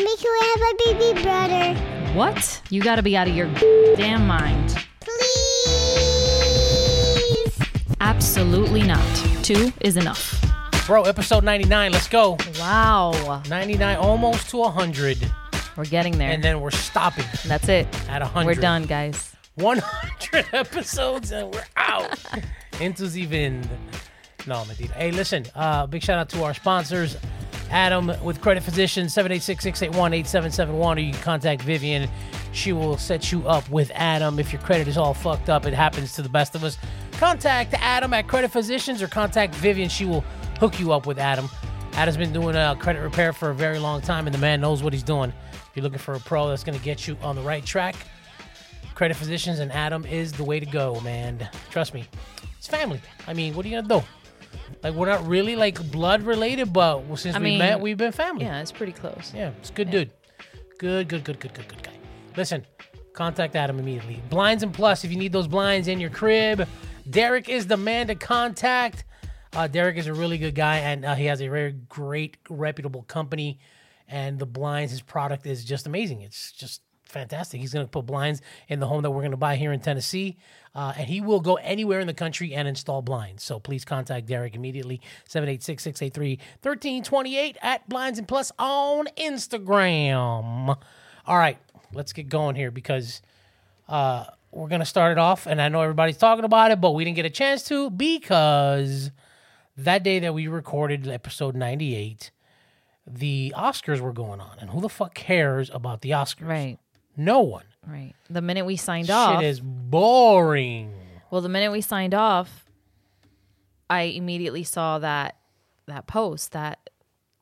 Mommy, can we have a baby brother? What? You gotta be out of your damn mind. Please. Absolutely not. Two is enough. Bro, episode 99. Let's go. Wow. 99, almost to 100. We're getting there. And then we're stopping That's it. at 100. We're done, guys. 100 episodes and we're out into the wind. No, mentira. Hey, listen, uh, big shout out to our sponsors. Adam with Credit Physician, 786-681-8771, or you can contact Vivian. She will set you up with Adam. If your credit is all fucked up, it happens to the best of us. Contact Adam at Credit Physicians or contact Vivian. She will hook you up with Adam. Adam's been doing uh, credit repair for a very long time, and the man knows what he's doing. If you're looking for a pro that's going to get you on the right track, Credit Physicians and Adam is the way to go, man. Trust me. It's family. I mean, what are you gonna do? Like we're not really like blood related, but since I we mean, met, we've been family. Yeah, it's pretty close. Yeah, it's a good dude. Good, good, good, good, good, good guy. Listen, contact Adam immediately. Blinds and Plus, if you need those blinds in your crib, Derek is the man to contact. Uh, Derek is a really good guy, and uh, he has a very great, reputable company. And the blinds, his product is just amazing. It's just fantastic. He's going to put blinds in the home that we're going to buy here in Tennessee, uh, and he will go anywhere in the country and install blinds. So please contact Derek immediately, 786-683-1328 at Blinds and Plus on Instagram. All right, let's get going here because uh, we're going to start it off, and I know everybody's talking about it, but we didn't get a chance to because that day that we recorded episode 98, the Oscars were going on, and who the fuck cares about the Oscars? Right. No one. Right. The minute we signed off. Shit is boring. Well, the minute we signed off, I immediately saw that that post that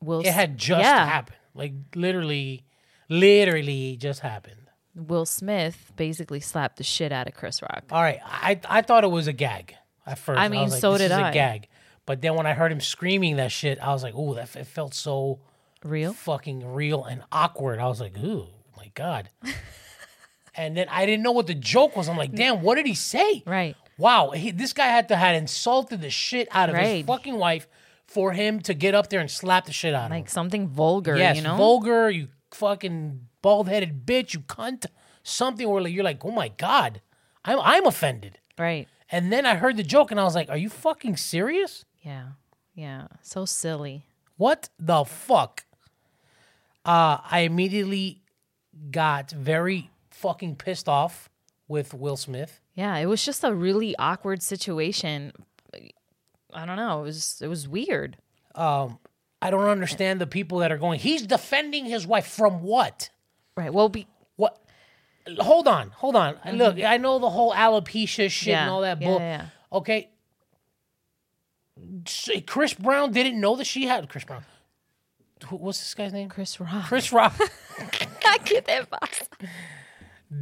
Will. It had just yeah, happened. Like literally, literally just happened. Will Smith basically slapped the shit out of Chris Rock. All right, I I thought it was a gag at first. I mean, was like, so this did is I. A gag. But then when I heard him screaming that shit, I was like, "Ooh, that it felt so Real? fucking real and awkward." I was like, "Ooh, my god." and then I didn't know what the joke was. I'm like, "Damn, what did he say?" Right. Wow, he, this guy had to had insulted the shit out of his Right. fucking wife for him to get up there and slap the shit out of him. Like something vulgar, Yes, you know? vulgar, you fucking bald headed bitch, you cunt. Something where like, you're like, oh my god, I'm I'm offended. right. And then I heard the joke and I was like, are you fucking serious? Yeah. Yeah. So silly. What the fuck? Uh, I immediately got very fucking pissed off with Will Smith. Yeah. It was just a really awkward situation. I don't know. It was it was weird. I don't understand the people that are going. He's defending his wife from what? Right. Well, be, What? Hold on, hold on. Look, I know the whole alopecia shit and Mm-hmm. All that yeah, bull. yeah. Okay. Chris Brown didn't know that she had Chris Brown. Who, what's this guy's name? Chris Rock. Chris Rock I Get that box.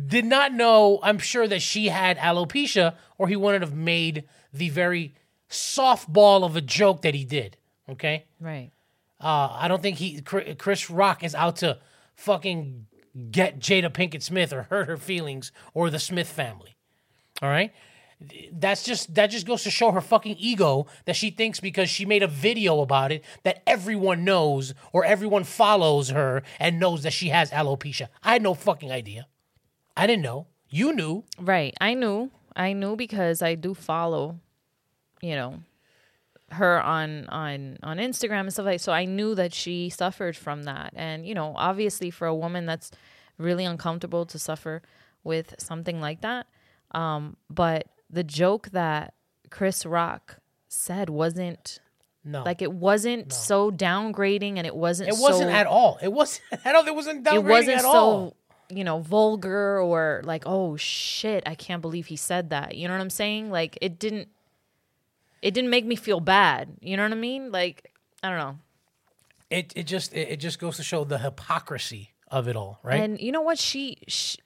did not know. I'm sure that she had alopecia, or he wouldn't have made the very softball of a joke that he did. Okay. Right. Uh, I don't think he Chris Rock is out to fucking get Jada Pinkett Smith or hurt her feelings or the Smith family. All right? That's just that just goes to show her fucking ego that she thinks because she made a video about it that everyone knows or everyone follows her and knows that she has alopecia. I had no fucking idea. I didn't know. You knew. Right. I knew. I knew because I do follow, you know, her on on on Instagram and stuff like so I knew that she suffered from that. And, you know, obviously for a woman that's really uncomfortable to suffer with something like that. Um, but the joke that Chris Rock said wasn't No. like it wasn't so downgrading and it wasn't it wasn't so, at all. It wasn't at all. It wasn't downgrading it wasn't at so all. You know vulgar or like oh shit i can't believe he said that you know what i'm saying like it didn't it didn't make me feel bad you know what i mean like i don't know It it just it, it just goes to show the hypocrisy of it all, right? and you know what she, she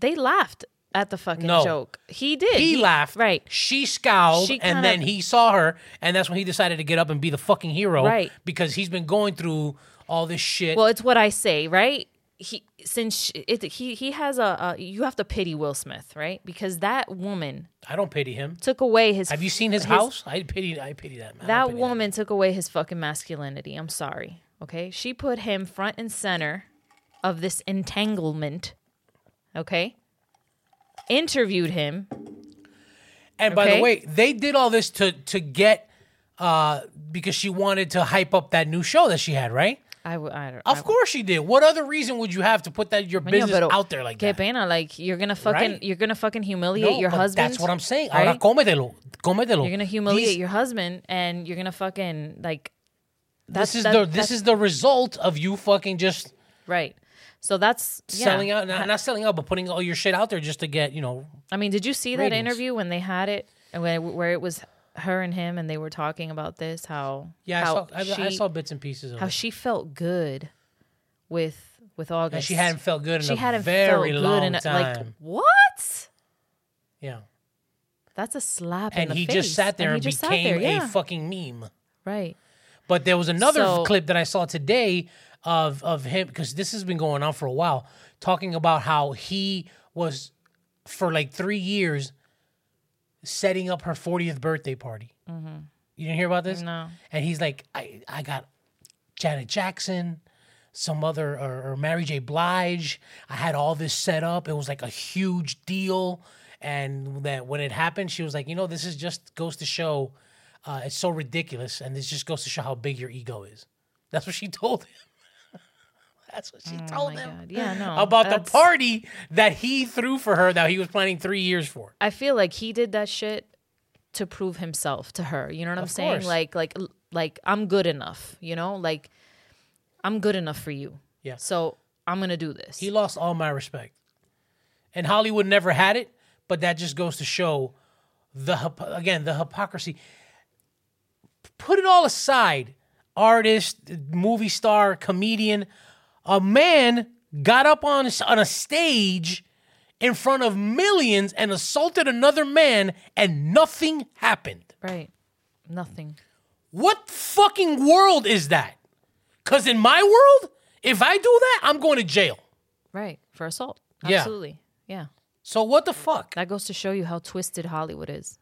they laughed at the fucking No. joke he did he, laughed. right She scowled, She and then he saw her, and that's when he decided to get up and be the fucking hero. Right. Because he's been going through all this shit. well it's what i say right he since it, he he has a, a you have to pity will smith right because that woman I don't pity him. took away his Have you seen his, house? I pity. I pity that man. That pity woman took away his fucking masculinity. I'm sorry. Okay. She put him front and center of this entanglement, okay, interviewed him. And by the way, they did all this to to get uh because she wanted to hype up that new show that she had, right? I, w- I don't. Of I, course she did. What other reason would you have to put that your Coño, business pero out there like qué that? pena, like you're gonna fucking Right? you're gonna fucking humiliate No, your husband. That's what I'm saying. Ahora right? cómetelo. Cómetelo. You're gonna humiliate These- your husband, and you're gonna fucking like. That's, This is that- the this is the result of you fucking just right. So that's yeah. selling out, not, not selling out, but putting all your shit out there just to get you know. I mean, did you see that interview when they had it, where it was her and him, and they were talking about this? How Yeah, I how saw I, I saw bits and pieces of how it. she felt good with with August. And she hadn't felt good in she a hadn't very felt long good in a, like time. what? yeah, That's a slap and in the he face. just sat there and, sat became there, yeah. a fucking meme. right. But there was another So- clip that I saw today of of him because this has been going on for a while, talking about how he was for like three years setting up her 40th birthday party. You didn't hear about this? Mm-hmm. No. And he's like, I I got Janet Jackson, some other or, or Mary J. Blige. I had all this set up. It was like a huge deal. And that when it happened, she was like, you know, this is just goes to show uh, it's so ridiculous, and this just goes to show how big your ego is. That's what she told him. That's what she Oh told him God. Yeah, no. about the party that he threw for her that he was planning three years for. I feel like he did that shit to prove himself to her. You know what I'm Of saying? course. Like like like I'm good enough, you know? Like I'm good enough for you. Yeah. So I'm going to do this. He lost all my respect. And Hollywood never had it, but that just goes to show the again the hypocrisy. Put it all aside, artist, movie star, comedian, a man got up on on a stage in front of millions and assaulted another man and nothing happened. right. Nothing. What fucking world is that? Cuz in my world, if I do that, I'm going to jail. Right. For assault. Yeah. Absolutely. Yeah. So what the fuck? That goes to show you how twisted Hollywood is.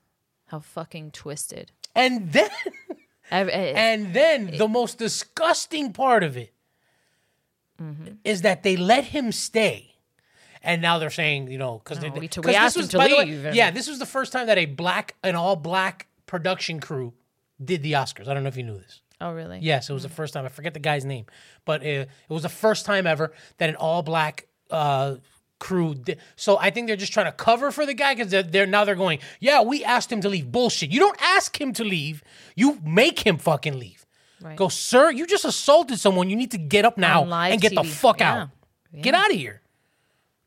How fucking twisted. And then eh, And then the most disgusting part of it is that they let him stay. And now they're saying, you know, because No, they, we t- we asked him to way, leave, and- yeah, this was the first time that a black, an all black production crew did the Oscars. I don't know if you knew this. oh, really? Yes, it was the first time. I forget the guy's name, but uh, it was the first time ever that an all black uh, crew did. So I think they're just trying to cover for the guy because they're, they're now they're going, yeah, we asked him to leave. Bullshit. You don't ask him to leave. You make him fucking leave. Right. Go, sir. You just assaulted someone. You need to get up now and get the fuck Yeah. out. Get out of here.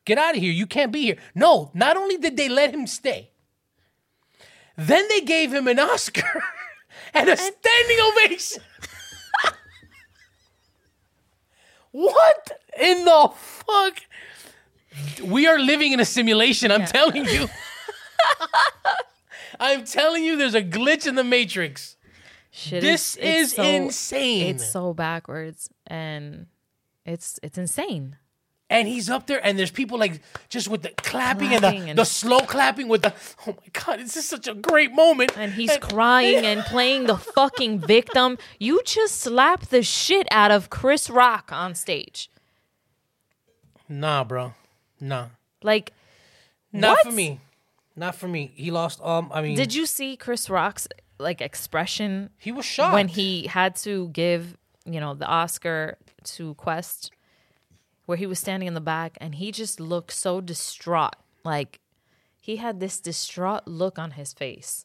Get out of here. You can't be here. No, not only did they let him stay, then they gave him an Oscar and a standing ovation. what in the fuck? We are living in a simulation, I'm telling you. I'm telling you, there's a glitch in the matrix. Shit This it's is so- insane. It's so backwards and it's it's insane. And he's up there, and there's people like just with the clapping, and, the, and- the slow clapping with the, oh my God, this is such a great moment. And he's crying and playing the fucking victim. You just slapped the shit out of Chris Rock on stage. Nah, bro. Nah. Like, Not What? for me. Not for me. He lost, um, I mean, did you see Chris Rock's like expression he was shocked. when he had to give, you know, the Oscar to Quest, where he was standing in the back and he just looked so distraught. Like he had this distraught look on his face.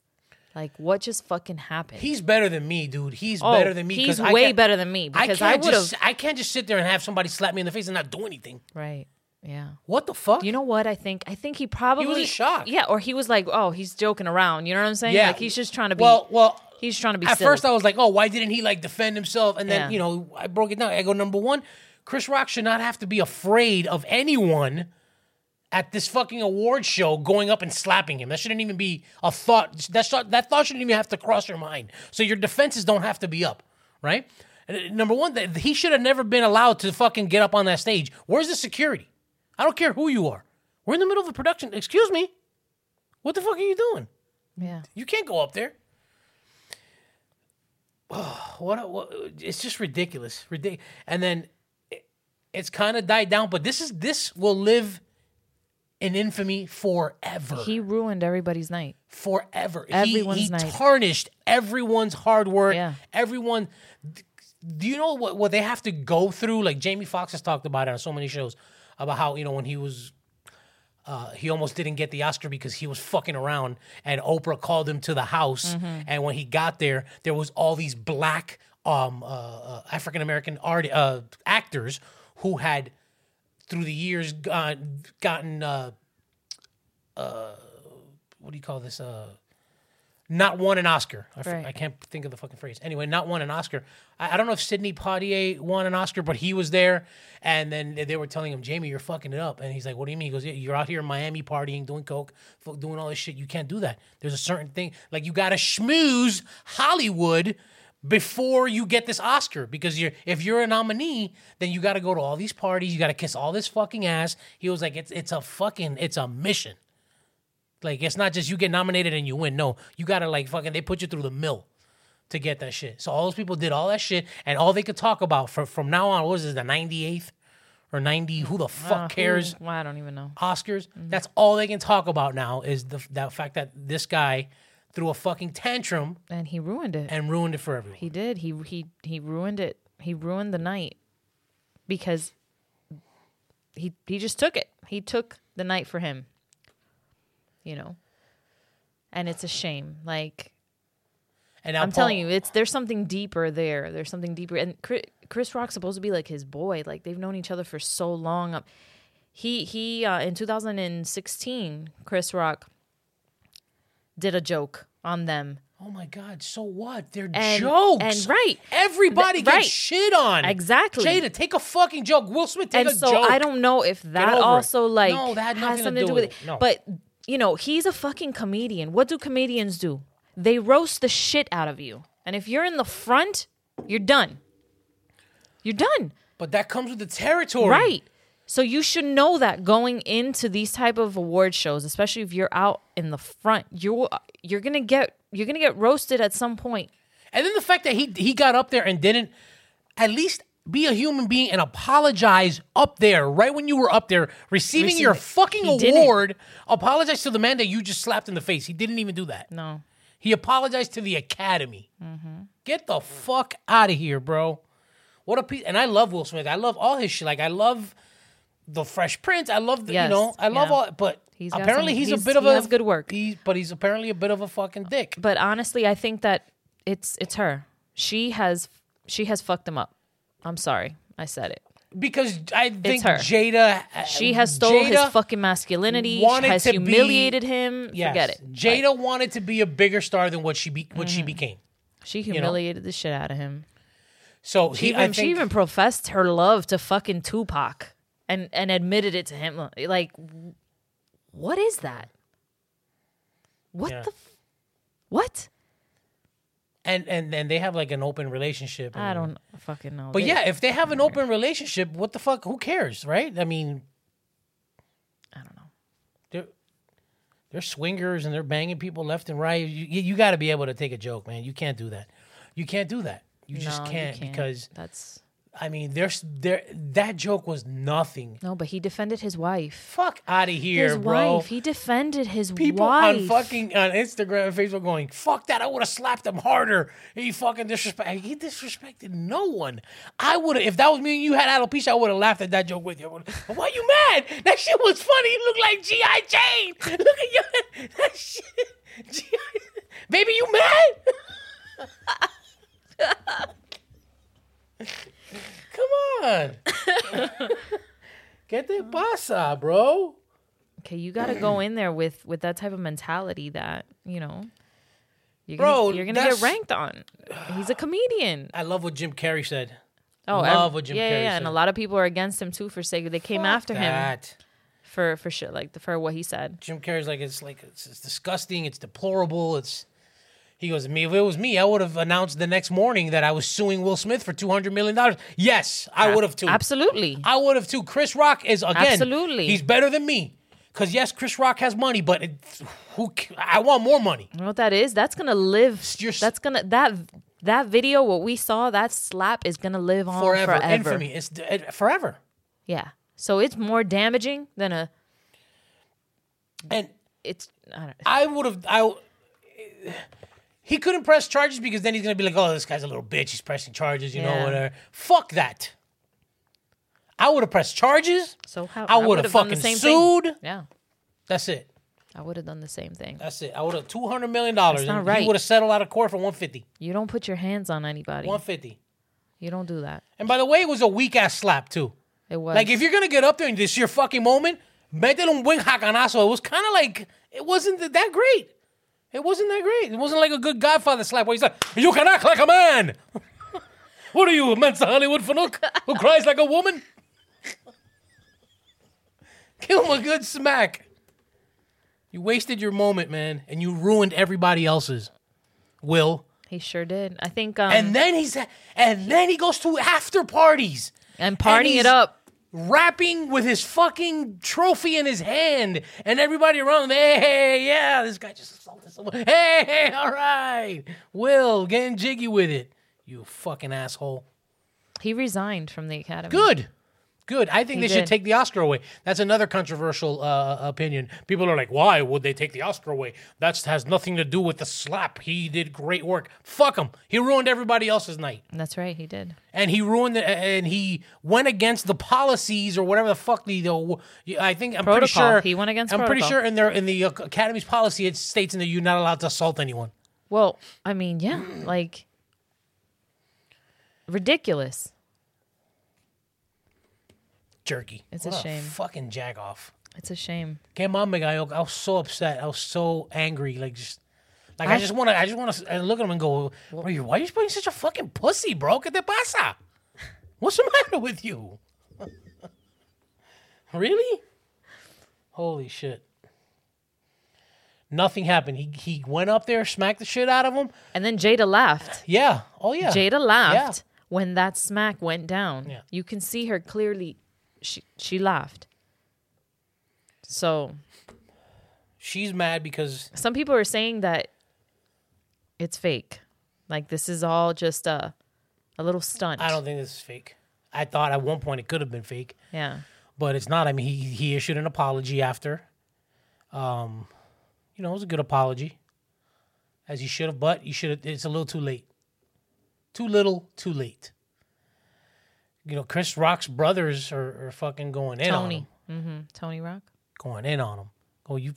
Like what just fucking happened? He's better than me, dude. He's Oh, better than me. He's way better than me I because I, can't would have. I can't just sit there and have somebody slap me in the face and not do anything. Right. Yeah. What the fuck? You know what? I think I think he probably in shock. Yeah, or he was like, "Oh, he's joking around." You know what I'm saying? Yeah. Like he's just trying to be. well, well, he's trying to be. at silly. first I was like, oh, why didn't he like defend himself? And then Yeah. you know I broke it down. I go number one, Chris Rock should not have to be afraid of anyone at this fucking award show going up and slapping him. That shouldn't even be a thought. That thought that thought shouldn't even have to cross your mind. So your defenses don't have to be up, right? Uh, Number one, he should have never been allowed to fucking get up on that stage. Where's the security? I don't care who you are. We're in the middle of a production. Excuse me. What the fuck are you doing? yeah, You can't go up there. what, what? It's just ridiculous. Ridiculous. And then, it's kind of died down, but this is this will live in infamy forever. He ruined everybody's night. forever. He- Everyone's he, night. tarnished everyone's hard work. Yeah. Everyone. Do you know what, what they have to go through? Like Jamie Foxx has talked about it on so many shows about how you know when he was. Uh, he almost didn't get the Oscar because he was fucking around, and Oprah called him to the house. Mm-hmm. And when he got there, there was all these black um, uh, uh, African American art uh, actors who had, through the years, got, gotten uh, uh, what do you call this? Not won an Oscar. I, Right. I can't think of the fucking phrase. Anyway, not won an Oscar. I, I don't know if Sidney Poitier won an Oscar, but he was there. And then they were telling him, Jamie, you're fucking it up. And he's like, What do you mean? He goes, yeah, You're out here in Miami partying, doing coke, doing all this shit. You can't do that. There's a certain thing. Like, you got to schmooze Hollywood before you get this Oscar because you're if you're a nominee, then you got to go to all these parties, you got to kiss all this fucking ass. He was like, it's it's a fucking it's a mission. Like it's not just you get nominated and you win. No, you gotta like fucking they put you through the mill to get that shit. So all those people did all that shit, and all they could talk about from from now on what was it the ninety eighth or ninety? Who the fuck Uh, cares? who- well, I don't even know. Oscars. That's all they can talk about now is the that fact that this guy threw a fucking tantrum And he ruined it. and ruined it for everyone. He did. He he he ruined it. He ruined the night because he he just took it. He took the night for him. You know. And it's a shame. Like And I'm Paul- telling you, it's there's something deeper there. There's something deeper. And Chris, Chris Rock's supposed to be like his boy. Like they've known each other for so long. Um, He he uh, in 2016, Chris Rock did a joke on them. Oh my God! So what? They're And- jokes. and right. Everybody gets right. shit on. Exactly. Jada, take a fucking joke. Will Smith, take and a so joke. I don't know if that over it. also like No, that had has something to do with it. it. No. But you know, he's a fucking comedian. What do comedians do? They roast the shit out of you. And if you're in the front, you're done. You're done. But that comes with the territory. Right. So you should know that going into these type of award shows, especially if you're out in the front, you're you're gonna get you're gonna get roasted at some point. And then the fact that he he got up there and didn't at least be a human being and apologize up there right when you were up there receiving your it. fucking He didn't. award. Apologize to the man that you just slapped in the face. He didn't even do that. No. He apologized to the Academy. Mm-hmm. Get the fuck out of here, bro. What a piece. And I love Will Smith. I love all his shit. Like I love the Fresh Prince. I love the, you Yes, know. I love yeah. all. But He's got apparently some- he's, he's- a bit of he a has good work. He's, but he's apparently a bit of a fucking dick. But honestly, I think that it's it's her. She has she has fucked him up. I'm sorry. I said it. Because I think her. Jada. She has stole Jada, his fucking masculinity. She has to be- humiliated him. Yes, Forget it. Jada wanted to be a bigger star than what she be, what Mm-hmm. she became. She humiliated the shit out of him. So She he, even, I she even professed her love to fucking Tupac and and admitted it to him. Like, what is that? What Yeah. the? F- what? And and and they have like an open relationship. I don't fucking know. But They- yeah, if they have an open relationship, what the fuck? Who cares, right? I mean, I don't know. they're they're swingers and they're banging people left and right. You you, got to be able to take a joke, man. You can't do that. You can't do that. You just No, you can't, because that's I mean, there's there that joke was nothing. no. But he defended his wife. Fuck out of here, his bro. wife. He defended his wife. People on fucking on Instagram and Facebook going, "Fuck that! I would have slapped him harder." He fucking disrespect. He disrespected no one. I would have if that was me and you had alopecia. I would have laughed at that joke with you. Why you mad? That shit was funny. You look like GI Jane. Look at you. That shit. G.I. Baby, you mad? Come on. ¿Qué te pasa, bro? Okay, you got to go in there with with that type of mentality that you know. You're Bro, gonna, you're gonna that's- get ranked on. He's a comedian. I love what Jim Carrey said. Oh, love ev- what Jim yeah, Carrey yeah, and a said. lot of people are against him too for saying they came after him that. for for shit like for what he said. Jim Carrey's like it's like it's, it's disgusting. It's deplorable. It's he goes. Me, if it was me, I would have announced the next morning that I was suing Will Smith for two hundred million dollars. Yes, I would have too. Absolutely. I would have too. Chris Rock is again. Absolutely. He's better than me. Cause yes, Chris Rock has money, but it, who? I want more money. You know what that is? That's gonna live. You're That's gonna that that video what we saw that slap is gonna live on Forever, forever. infamy. It's it, forever. Yeah. So it's more damaging than a. And It's I. I would have. I. He couldn't press charges because then he's gonna be like, "Oh, this guy's a little bitch. He's pressing charges, you know, Yeah. whatever." Fuck that. I would have pressed charges. So how I would would've have done the fucking same thing. sued. Yeah, That's it. I would have done the same thing. That's it. I would have two hundred million dollars. That's not He right. would have settled out of court for one fifty. You don't put your hands on anybody. One fifty. You don't do that. And by the way, it was a weak ass slap too. It was Like if you're gonna get up there and this is your fucking moment, métele un buen jacanazo. It was kind of like it wasn't th- that great. It wasn't that great. It wasn't like a good Godfather slap where he's like, "You can act like a man." what are you, a Mensa Hollywood finocchio who cries like a woman? Give him a good smack. You wasted your moment, man, and you ruined everybody else's. Will. he sure did. I think um And then he's and then he goes to after parties and partying it up. Rapping with his fucking trophy in his hand, and everybody around him, hey, yeah, this guy just assaulted someone. Hey, hey, all right, Will getting jiggy with it. You fucking asshole. He resigned from the academy. Good. Good. I think He they should take the Oscar away. That's another controversial uh, opinion. People are like, "Why would they take the Oscar away? That has nothing to do with the slap. He did great work. Fuck him. He ruined everybody else's night." That's right. He did. and he ruined the, and he went against the policies or whatever the fuck the, the I think I'm pretty sure He went against I'm pretty sure in their in the academy's policy it states in that you're not allowed to assault anyone. Well, I mean, yeah, like ridiculous. Jerky. It's a What shame. fucking jack off. It's a shame. Que mame, gallo. I was so upset. I was so angry. Like just. Like I, I- just want to, I just want to look at him and go, "Why are you, why are you being such a fucking pussy, bro? ¿Qué te pasa? What's the matter with you? really? Holy shit! Nothing happened. He he went up there, smacked the shit out of him. And then Jada laughed. Yeah. Oh yeah. Jada laughed when that smack went down. Yeah. You can see her clearly. She she laughed. So She's mad because some people are saying that it's fake. Like this is all just a a little stunt. I don't think this is fake. I thought at one point it could have been fake. Yeah. but it's not. I mean, he he issued an apology after. Um, you know, it was a good apology, as he should have. But you should have. It's a little too late. Too little, too late. You know, Chris Rock's brothers are, are fucking going in on him, Tony. Mm-hmm. Tony Rock. going in on him. Oh, you!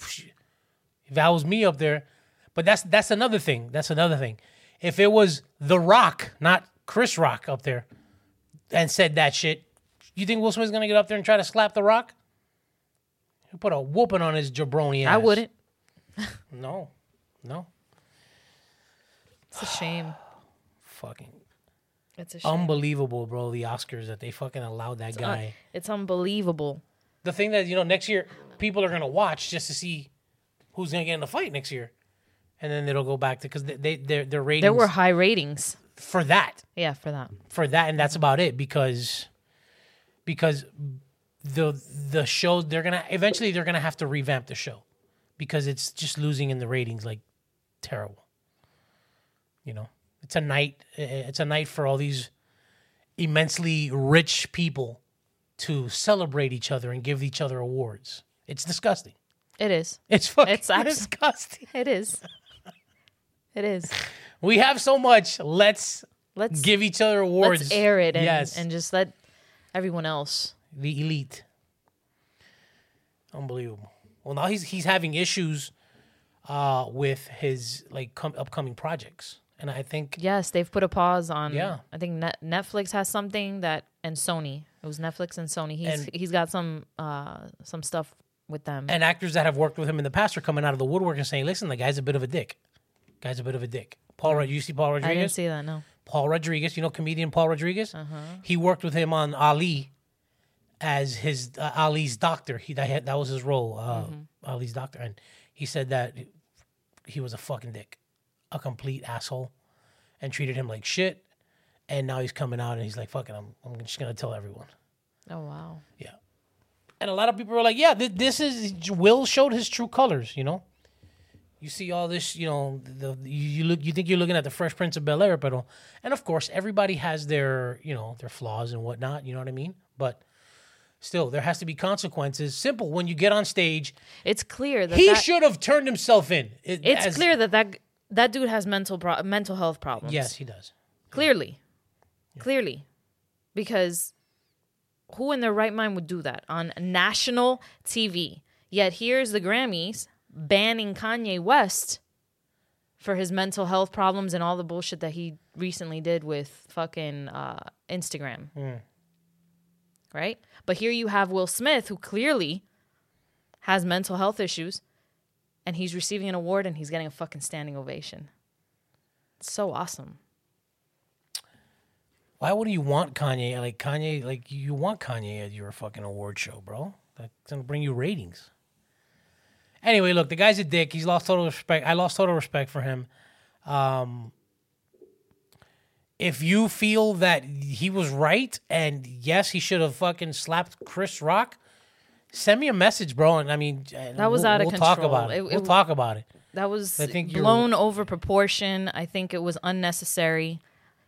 If that was me up there, but that's that's another thing. That's another thing. If it was The Rock, not Chris Rock, up there, and said that shit, you think Will Smith's gonna get up there and try to slap The Rock? He put a whooping on his jabroni ass. I wouldn't. No, no, It's a shame. fucking It's a shame. unbelievable, bro. The Oscars that they fucking allowed that Uh, guy. it's unbelievable. the thing that you know next year people are gonna watch just to see who's gonna get in the fight next year, and then it'll go back to because they, they their their ratings There were high ratings. for that Yeah, for that. for that and that's about it because because the the show they're gonna eventually they're gonna have to revamp the show because it's just losing in the ratings like terrible you know it's a night it's a night for all these immensely rich people to celebrate each other and give each other awards it's disgusting It is. it's fucking It's abs- disgusting It is. It is. we have so much let's Let's give each other awards let's air it and, yes and just let everyone else. the elite. Unbelievable. Well, now he's he's having issues uh, with his like com- upcoming projects, and I think Yes, they've put a pause on. Yeah. I think Net- Netflix has something that and Sony. It was Netflix and Sony. He's And- he's got some uh some stuff with them. and actors that have worked with him in the past are coming out of the woodwork and saying, "Listen, the guy's a bit of a dick. Guy's a bit of a dick." Paul, you see Paul Rodriguez? I didn't see that. No. Paul Rodriguez, you know comedian Paul Rodriguez. Uh-huh. He worked with him on Ali as his uh, Ali's doctor. He that, had- that was his role, uh, Mm-hmm. Ali's doctor, and he said that he was a fucking dick, a complete asshole, and treated him like shit. And now he's coming out and he's like, "Fucking, I'm, I'm just gonna tell everyone." Oh wow. Yeah. And a lot of people were like, "Yeah, th- this is Will showed his true colors." You know, you see all this, you know, the you, you look, you think you're looking at the Fresh Prince of Bel Air, but and of course, everybody has their, you know, their flaws and whatnot. You know what I mean? But still there has to be consequences. Simple. When you get on stage, It's clear that he that- should have turned himself in. It- It's as- clear that that that dude has mental pro- mental health problems. Yes, he does. clearly, clearly, because who in their right mind would do that on national TV? Yet here's the Grammys banning Kanye West for his mental health problems and all the bullshit that he recently did with fucking uh, Instagram. Right? But here you have Will Smith, who clearly has mental health issues, and he's receiving an award and he's getting a fucking standing ovation. It's so awesome. Why would you want Kanye? Like Kanye, like you want Kanye at your fucking award show, bro. That's gonna bring you ratings. Anyway, look, the guy's a dick. He's lost total respect. I lost total respect for him. Um, if you feel that he was right and yes, he should have fucking slapped Chris Rock, send me a message, bro. And I mean, That was we'll, out of we'll talk about it. It- we'll it- talk about it. That was I think you're- blown over proportion. I think it was unnecessary.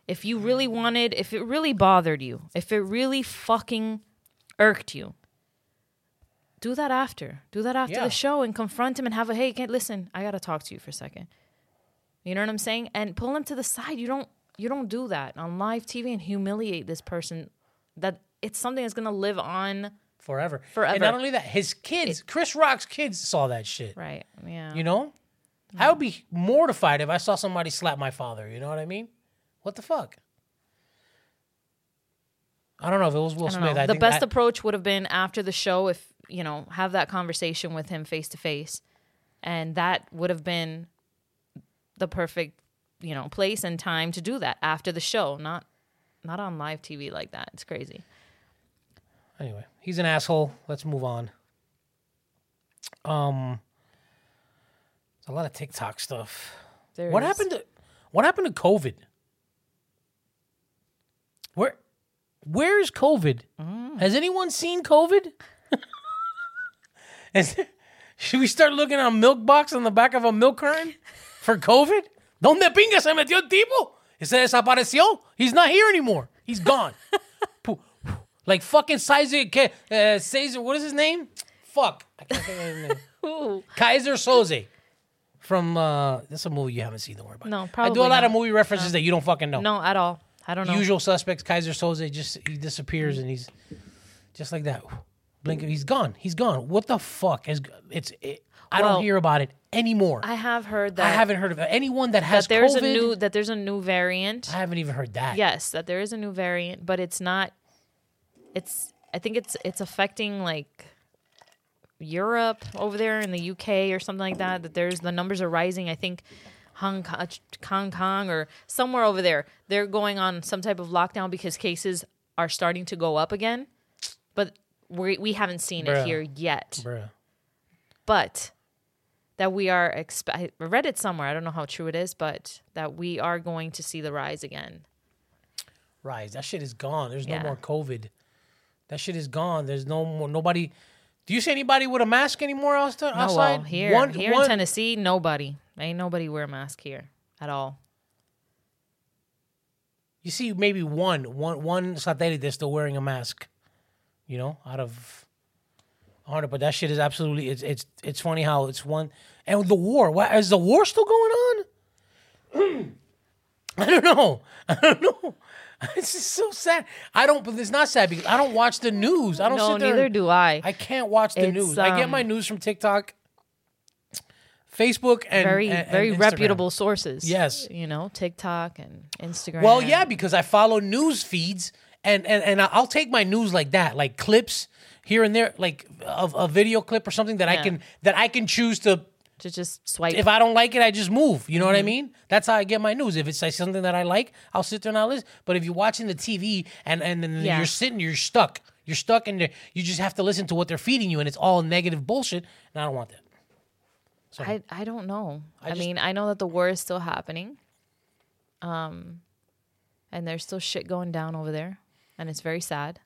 If you really wanted, if it really bothered you, if it really fucking irked you, do that after. Do that after Yeah. the show and confront him and have a hey, can't listen. I gotta talk to you for a second. You know what I'm saying? And pull him to the side. You don't you don't do that on live TV and humiliate this person. That it's something that's gonna live on. Forever. Forever. And not only that, his kids, Chris Rock's kids saw that shit. Right. Yeah. You know? I would be mortified if I saw somebody slap my father. You know what I mean? What the fuck? I don't know if it was Will I Smith. I the best that- approach would have been after the show if you know have that conversation with him face to face and that would have been the perfect you know place and time to do that after the show not not on live tv like that it's crazy Anyway, he's an asshole. Let's move on. Um, a lot of TikTok stuff. There what is- happened to what happened to COVID? Where where is COVID? Mm. Has anyone seen COVID? There- should we start looking at a milk box on the back of a milk carton for COVID? ¿Dónde pinga se metió el tipo? Se desapareció. He's not here anymore. He's gone. Like fucking Caesar, uh, Caesar, what is his name? Fuck. I can't think of his name. Ooh. Keyser Söze from uh that's a movie you haven't seen. Don't worry about. No, probably. I do a lot of movie references that you don't fucking know. no at all i don't know Usual suspects. Keyser Söze just he disappears and he's just like that. Blink. He's gone. He's gone. What the fuck is? It's. It, I Well, don't hear about it anymore. I, i have heard that I haven't heard of anyone that has that there's COVID. a new that there's a new variant I haven't even heard that. yes that there is a new variant but it's not it's i think it's it's affecting like europe over there in the uk or something like that that there's the numbers are rising i think hong kong, hong kong or somewhere over there they're going on some type of lockdown because cases are starting to go up again but we, we haven't seen Bruh. it here yet Bruh. but that we are expe- I read it somewhere i don't know how true it is but that we are going to see the rise again Rise. That shit is gone. There's no more COVID. That shit is gone. There's no more. Nobody. Do you see anybody with a mask anymore outside? No, well, here, One- here one- in Tennessee, nobody. Ain't nobody wear a mask here at all. You see maybe one, one, one satellite that's still wearing a mask. You know, out of hundred. But that shit is absolutely. It's it's it's funny how it's one. And the war. What is the war still going on? I don't know. I don't know. It's just so sad. I don't. But it's not sad because I don't watch the news. I don't. No, sit there neither and- do I. I can't watch the It's, news. I get my um, news from TikTok, Facebook, and very, and- and very Instagram. reputable sources. Yes. you know, TikTok and Instagram. Well, yeah, because I follow news feeds, and and and I'll take my news like that, like clips here and there, like of a video clip or something that I Yeah. can that I can choose to. To just swipe. If I don't like it, I just move. You know Mm-hmm. what I mean? That's how I get my news. If it's like something that I like, I'll sit there and I'll listen. But if you're watching the TV and and then Yeah. you're sitting, you're stuck. You're stuck, and you just have to listen to what they're feeding you, and it's all negative bullshit. And I don't want that. I, I don't know. I, just- mean, I know that the war is still happening. Um, and there's still shit going down over there, and it's very sad.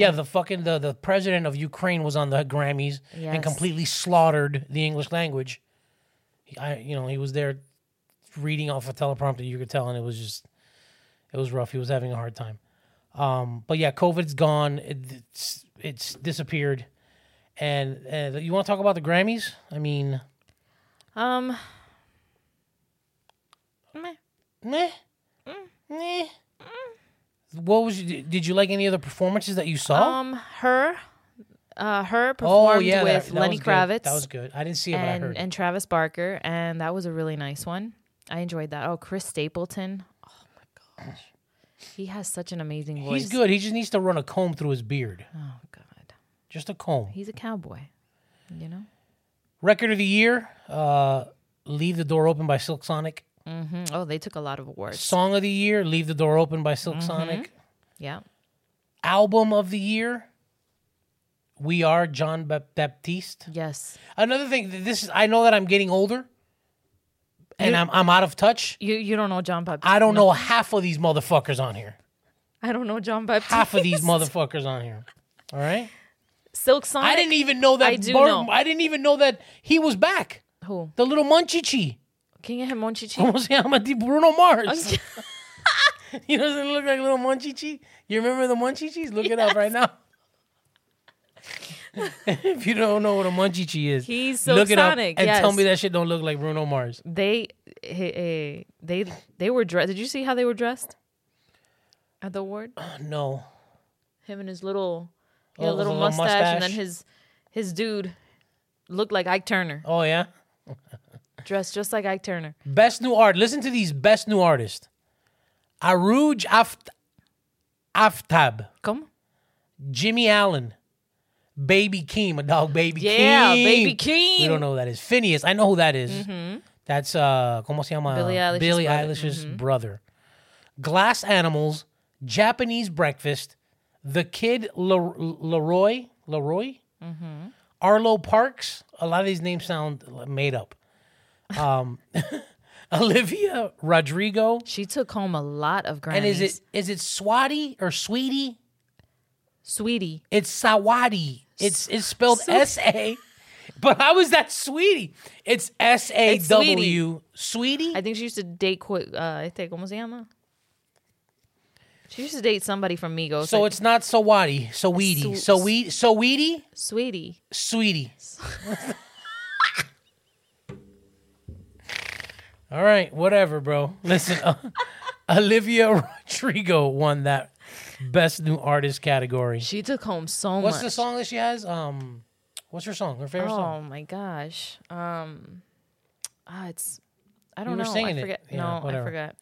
Yeah, the fucking the, the president of Ukraine was on the Grammys and completely slaughtered the English language. He- I you know, he was there reading off a teleprompter, you could tell, and it was just it was rough. He was having a hard time. Um, but yeah, COVID's gone. It, it's it's disappeared. And uh, you want to talk about the Grammys? I mean, Um. meh. meh, meh. What was you, did you like any of the performances that you saw? Um, her, uh, her performed with Oh, that- that Lenny. Kravitz. That was good. I didn't see it, but I and heard. and Travis Barker, and that was a really nice one. I enjoyed that. Oh, Chris Stapleton. Oh my gosh, he has such an amazing voice. He's good. He just needs to run a comb through his beard. Oh God, Just a comb. he's a cowboy. You know. Record of the year, uh, Leave the Door Open by Silk Sonic. Hmm Oh, they took a lot of awards. Song of the year, Leave the Door Open by Mm-hmm. Silk Sonic. Yeah. Album of the year, We Are John Bap- Batiste. Yes. Another thing, this is I know that I'm getting older and You- I'm I'm out of touch. You you don't know Jon Batiste. I don't know half of these motherfuckers on here. I don't know Jon Batiste. Half of these motherfuckers on here. All right? Silk Sonic. I didn't even know that I do Bar- know. I didn't even know that he was back. Who? The little Monchhichi. King of Monchhichi. ¿Cómo se llama? Di Bruno Mars. He doesn't look like a little Monchhichi. You remember the Monchhichis? Look it up right now. if you don't know what a Monchhichi is, He's Silk look it up Sonic, and tell me that shit don't look like Bruno Mars. they eh, eh, they they were dressed. Did you see how they were dressed at the award? Oh, no. Him and his little, he Oh, little, little mustache, and then his his dude looked like Ike Turner, Oh yeah. Dressed just like Ike Turner. Best new art. Listen to these best new artists. Arooj Aft- Aftab, Come, Jimmie Allen, Baby Keem, a dog Baby Yeah, Keem. Baby Keem. We don't know who that is. Finneas, I know who that is. That's uh, ¿cómo se llama? Billie Eilish's Billie brother. Mm-hmm. Brother. Glass Animals, Japanese Breakfast, The Kid Le- LAROI, LAROI, Mm-hmm. Arlo Parks. A lot of these names sound made up. Um, Olivia Rodrigo. she took home a lot of Grammys. And is it is it Swati or Sweetie? Sweetie? It's Sawadi. It's it's spelled S A. But how is that Sweetie? It's S A W sweetie. I think she used to date quick. Uh, este, ¿Cómo se llama? She used to date somebody from Migos. So like, it's not Sawadi. Saweetie. Saweetie. Saweetie. Sweetie. Sweetie. All right, whatever, bro. Listen, uh, Olivia Rodrigo won that best new artist category. She took home so much. What's the song that she has? Um, what's her song? Her favorite Oh song? Oh my gosh. Um, ah, it's. I don't were know. I it. forget. Yeah, no, I whatever. forgot.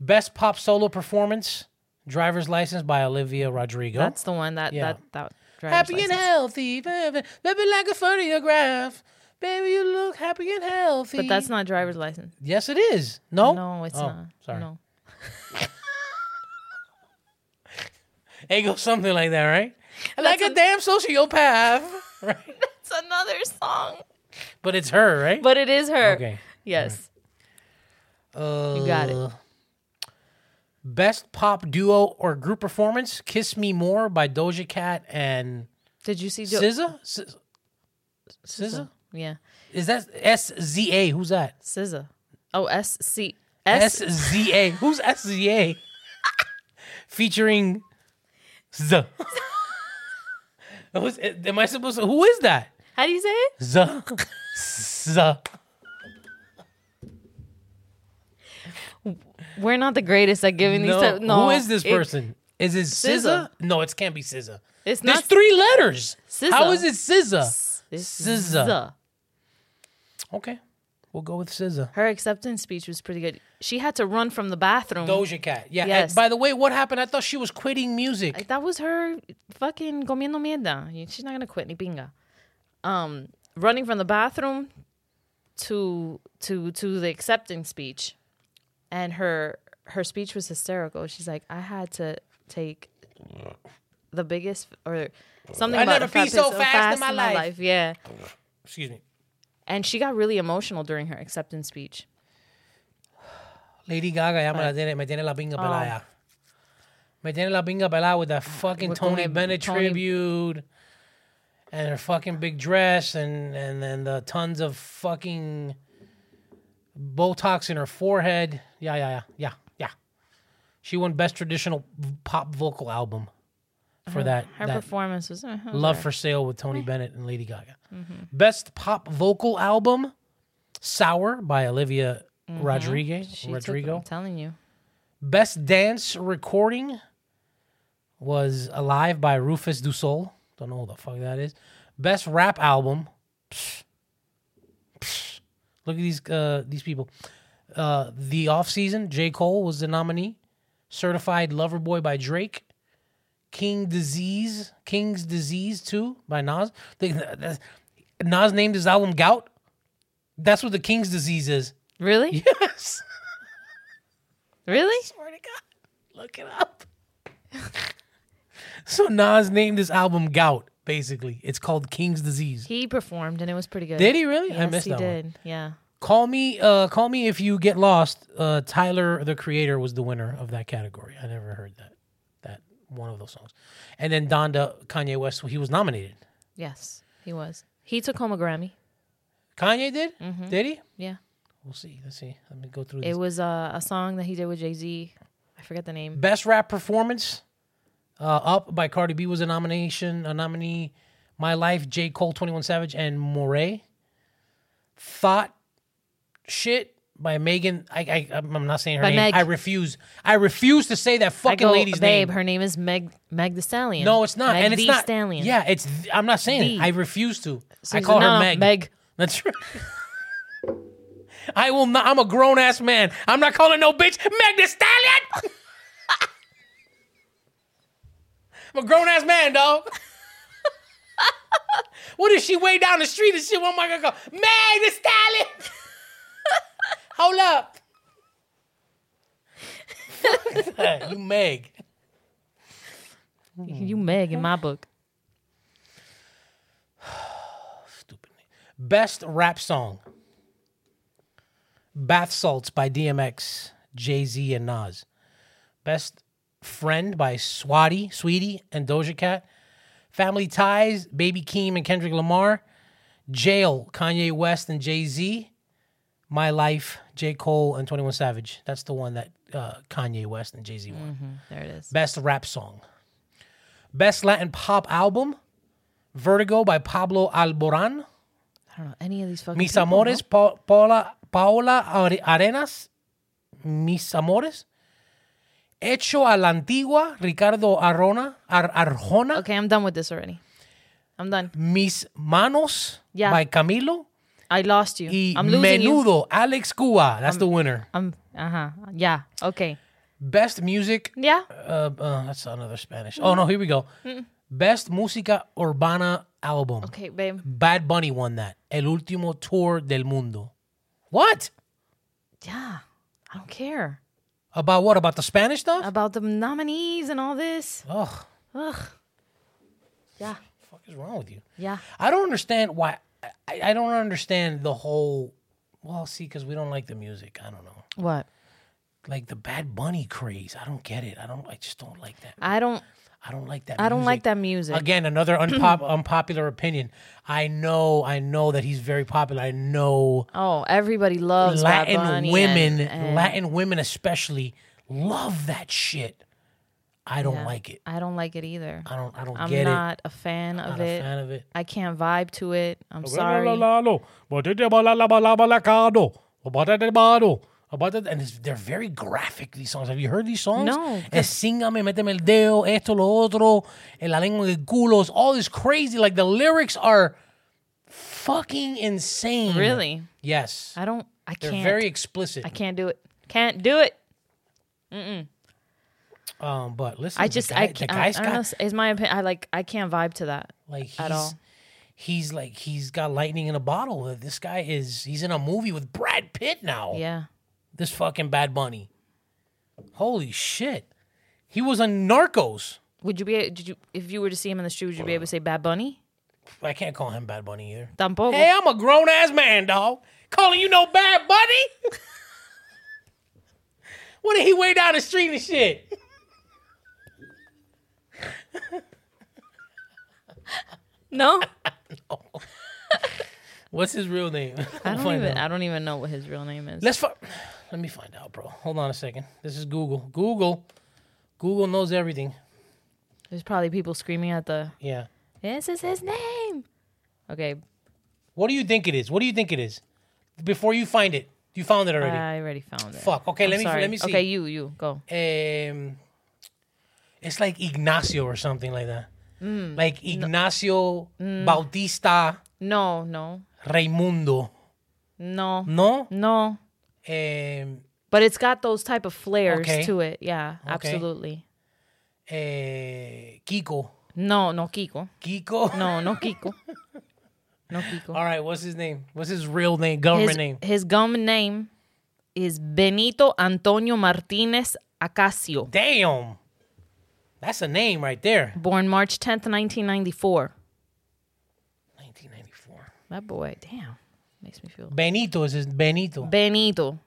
Best pop solo performance, "Driver's License" by Olivia Rodrigo. That's the one that Yeah. that that. happy and healthy, baby, baby, like a photograph. Baby, you look happy and healthy. But that's not driver's license. Yes, it is. No, No, it's Oh, not. Sorry, No. it goes something like that, right? like a, damn sociopath, right? It's another song. But it's her, right? But it is her. okay. Yes. Uh, You got it. Best pop duo or group performance: "Kiss Me More" by Doja Cat and Did you see? Jo- SZA. S- SZA. Yeah. Is that S Z A? Who's that? SZA. Oh, S C S Z A. Who's S Z A? Featuring Z. Who's- Am I supposed to? Who is that? How do you say it? Z. Z. We're not the greatest at giving these. No. no. Who is this person? is it SZA. SZA? No, it can't be SZA. It's There's not three letters. SZA. How is it SZA? SZA. SZA. Okay, we'll go with SZA. Her acceptance speech was pretty good. She had to run from the bathroom. Doja Cat. Yeah. and by the way, what happened? I thought she was quitting music. Like, that was her fucking comiendo mierda. She's not gonna quit ni pinga. Um, running from the bathroom to to to the acceptance speech, and her her speech was hysterical. She's like, I had to take the biggest or something. I about never a so piss- fast in my life. Yeah, Excuse me. And she got really emotional during her acceptance speech. Lady Gaga, ya me la tiene, me tiene la pinga oh. pelada. ya. Me tiene la pinga pelada with that fucking With Tony Tony- Bennett Tony- tribute and her fucking big dress and and then the tons of fucking Botox in her forehead. Yeah, yeah, yeah, yeah, yeah. She won best traditional pop vocal album for that. Her that performance was uh, Love alright. for Sale with Tony Bennett and Lady Gaga. Best pop vocal album, Sour by Olivia Rodriguez. She took- Rodrigo. I'm telling you. Best dance recording was Alive by Rufus Du Sol. Don't know what the fuck that is. Best rap album. Psh, psh. Look at these uh, these people. Uh, the off season, J. Cole was the nominee. Certified Lover Boy by Drake. King Disease, King's Disease 2 by Nas. Nas named his album Gout. That's what the King's Disease is. Really? Yes. Really? Swear to God. Look it up. so Nas named his album Gout, basically. It's called King's Disease. He performed and it was pretty good. Did he really? I Yes, missed he that one. did. Yeah. Call me uh call me if you get lost. Uh Tyler the creator was the winner of that category. I never heard that. That one of those songs. And then Donda Kanye West he was nominated. Yes, he was. He took home a Grammy. Kanye did? Did he? Yeah. We'll see. Let's see. Let me go through It this. was uh, a song that he did with Jay Z. I forget the name. Best rap performance. Uh, Up by Cardi B was a nomination, a nominee. My Life, J. Cole, 21 Savage, and Morray. Thot Shit by Megan. I, I I'm not saying her By name. Meg. I refuse. I refuse to say that I fucking go, lady's babe. name. Her name is Meg Meg the Stallion. no, it's not. Meg and it's the not. Stallion. Yeah, it's. th- I'm not saying it. The. I refuse to. So I he's- call her no, Meg. Meg. That's right. I will not. I'm a grown ass man. I'm not calling no bitch Meg the Stallion. I'm a grown ass man, dog. what if she way down the street and shit? What am I gonna go? Meg the Stallion. Hold up. You Meg. You Meg in my book. Stupid. Best rap song. Bath Salts by DMX, Jay Z, and Nas. Best Friend by Swati, Saweetie, and Doja Cat. Family Ties, Baby Keem and Kendrick Lamar. Jail, Kanye West and Jay Z. My Life, J. Cole and 21 Savage. That's the one that uh, Kanye West and Jay Z won. There it is. Best rap song. Best Latin pop album. Vertigo by Pablo Alboran. I don't know any of these fucking. Mis people, Amores, Pa- Paola, Paola Arenas, Mis Amores. Hecho a la Antigua, Ricardo Arona, Ar- Arjona. Okay, I'm done with this already. I'm done. Mis Manos Yeah. by Camilo. I lost you. Y I'm losing you. Alex Cuba. That's the winner. I'm. Uh huh. Yeah. Okay. Best music. Yeah. Uh, uh, that's another Spanish. Oh, no, here we go. Best Música Urbana album. Okay, babe. Bad Bunny won that. El último tour del mundo. What? Yeah. I don't care About what? About the Spanish stuff? about the nominees and all this. Ugh. Ugh. Yeah. the fuck is wrong with you? Yeah. I don't understand why. I, I don't understand the whole. Well, see, because we don't like the music. I don't know. What? Like the Bad Bunny craze. I don't get it. I don't. I just don't like that. I don't. I don't like that. I don't like that music. Again, another unpop, unpopular opinion. I know. I know that he's very popular. I know Oh, everybody loves Latin women, and- and- Latin women especially, love that shit. I don't Yeah. like it. I don't like it either. I don't. I don't I'm get not a fan of it. of Not it. a fan of it. I can't vibe to it. I'm sorry. And it's, they're very graphic, these songs. Have you heard these songs? No, Es síngame, méteme el dedo, esto, lo otro, en la lengua del culo. It's all this crazy. Like the lyrics are fucking insane. Really? Yes. I don't. I They're can't. very explicit. I can't do it. Can't do it. Um, but listen, I the just. guy- I the can't. I, I don't know. got Is my opinion. I like. I can't vibe to that. like he's at all. he's like he's got lightning in a bottle. This guy is he's in a movie with Brad Pitt now. Yeah. This fucking Bad Bunny. Holy shit. He was on Narcos. Would you be? Did you? If you were to see him in the street, would you be able to say Bad Bunny? I can't call him Bad Bunny either. Tampoco. Hey, I'm a grown ass man, dog. Calling you no Bad Bunny? what did he way down the street and shit? No. What's his real name? I don't even. I don't even know what his real name is. Let's fu- Let me find out, bro. Hold on a second. This is Google. Google. Google knows everything. There's probably people screaming at the. Yeah. This is his name. Okay, What do you think it is? What do you think it is? Before you find it, you found it already. I already found it. Fuck. Okay, I'm let me sorry. let me see. Okay, you you go. um, it's like Ignacio or something like that. Mm. Like Ignacio Bautista No, no, Raimundo. no, No? no. Um, But it's got those type of flares Okay. to it. Yeah, Okay. absolutely. eh, Kiko. No, no Kiko. Kiko? No, no Kiko. No Kiko. All right, what's his name? What's his real name? Government his, name? his government name is Benito Antonio Martinez Ocasio. Damn. That's a name right there. Born March 10th, 1994. 1994. That boy, damn. Makes me feel. Benito is his Benito. Benito.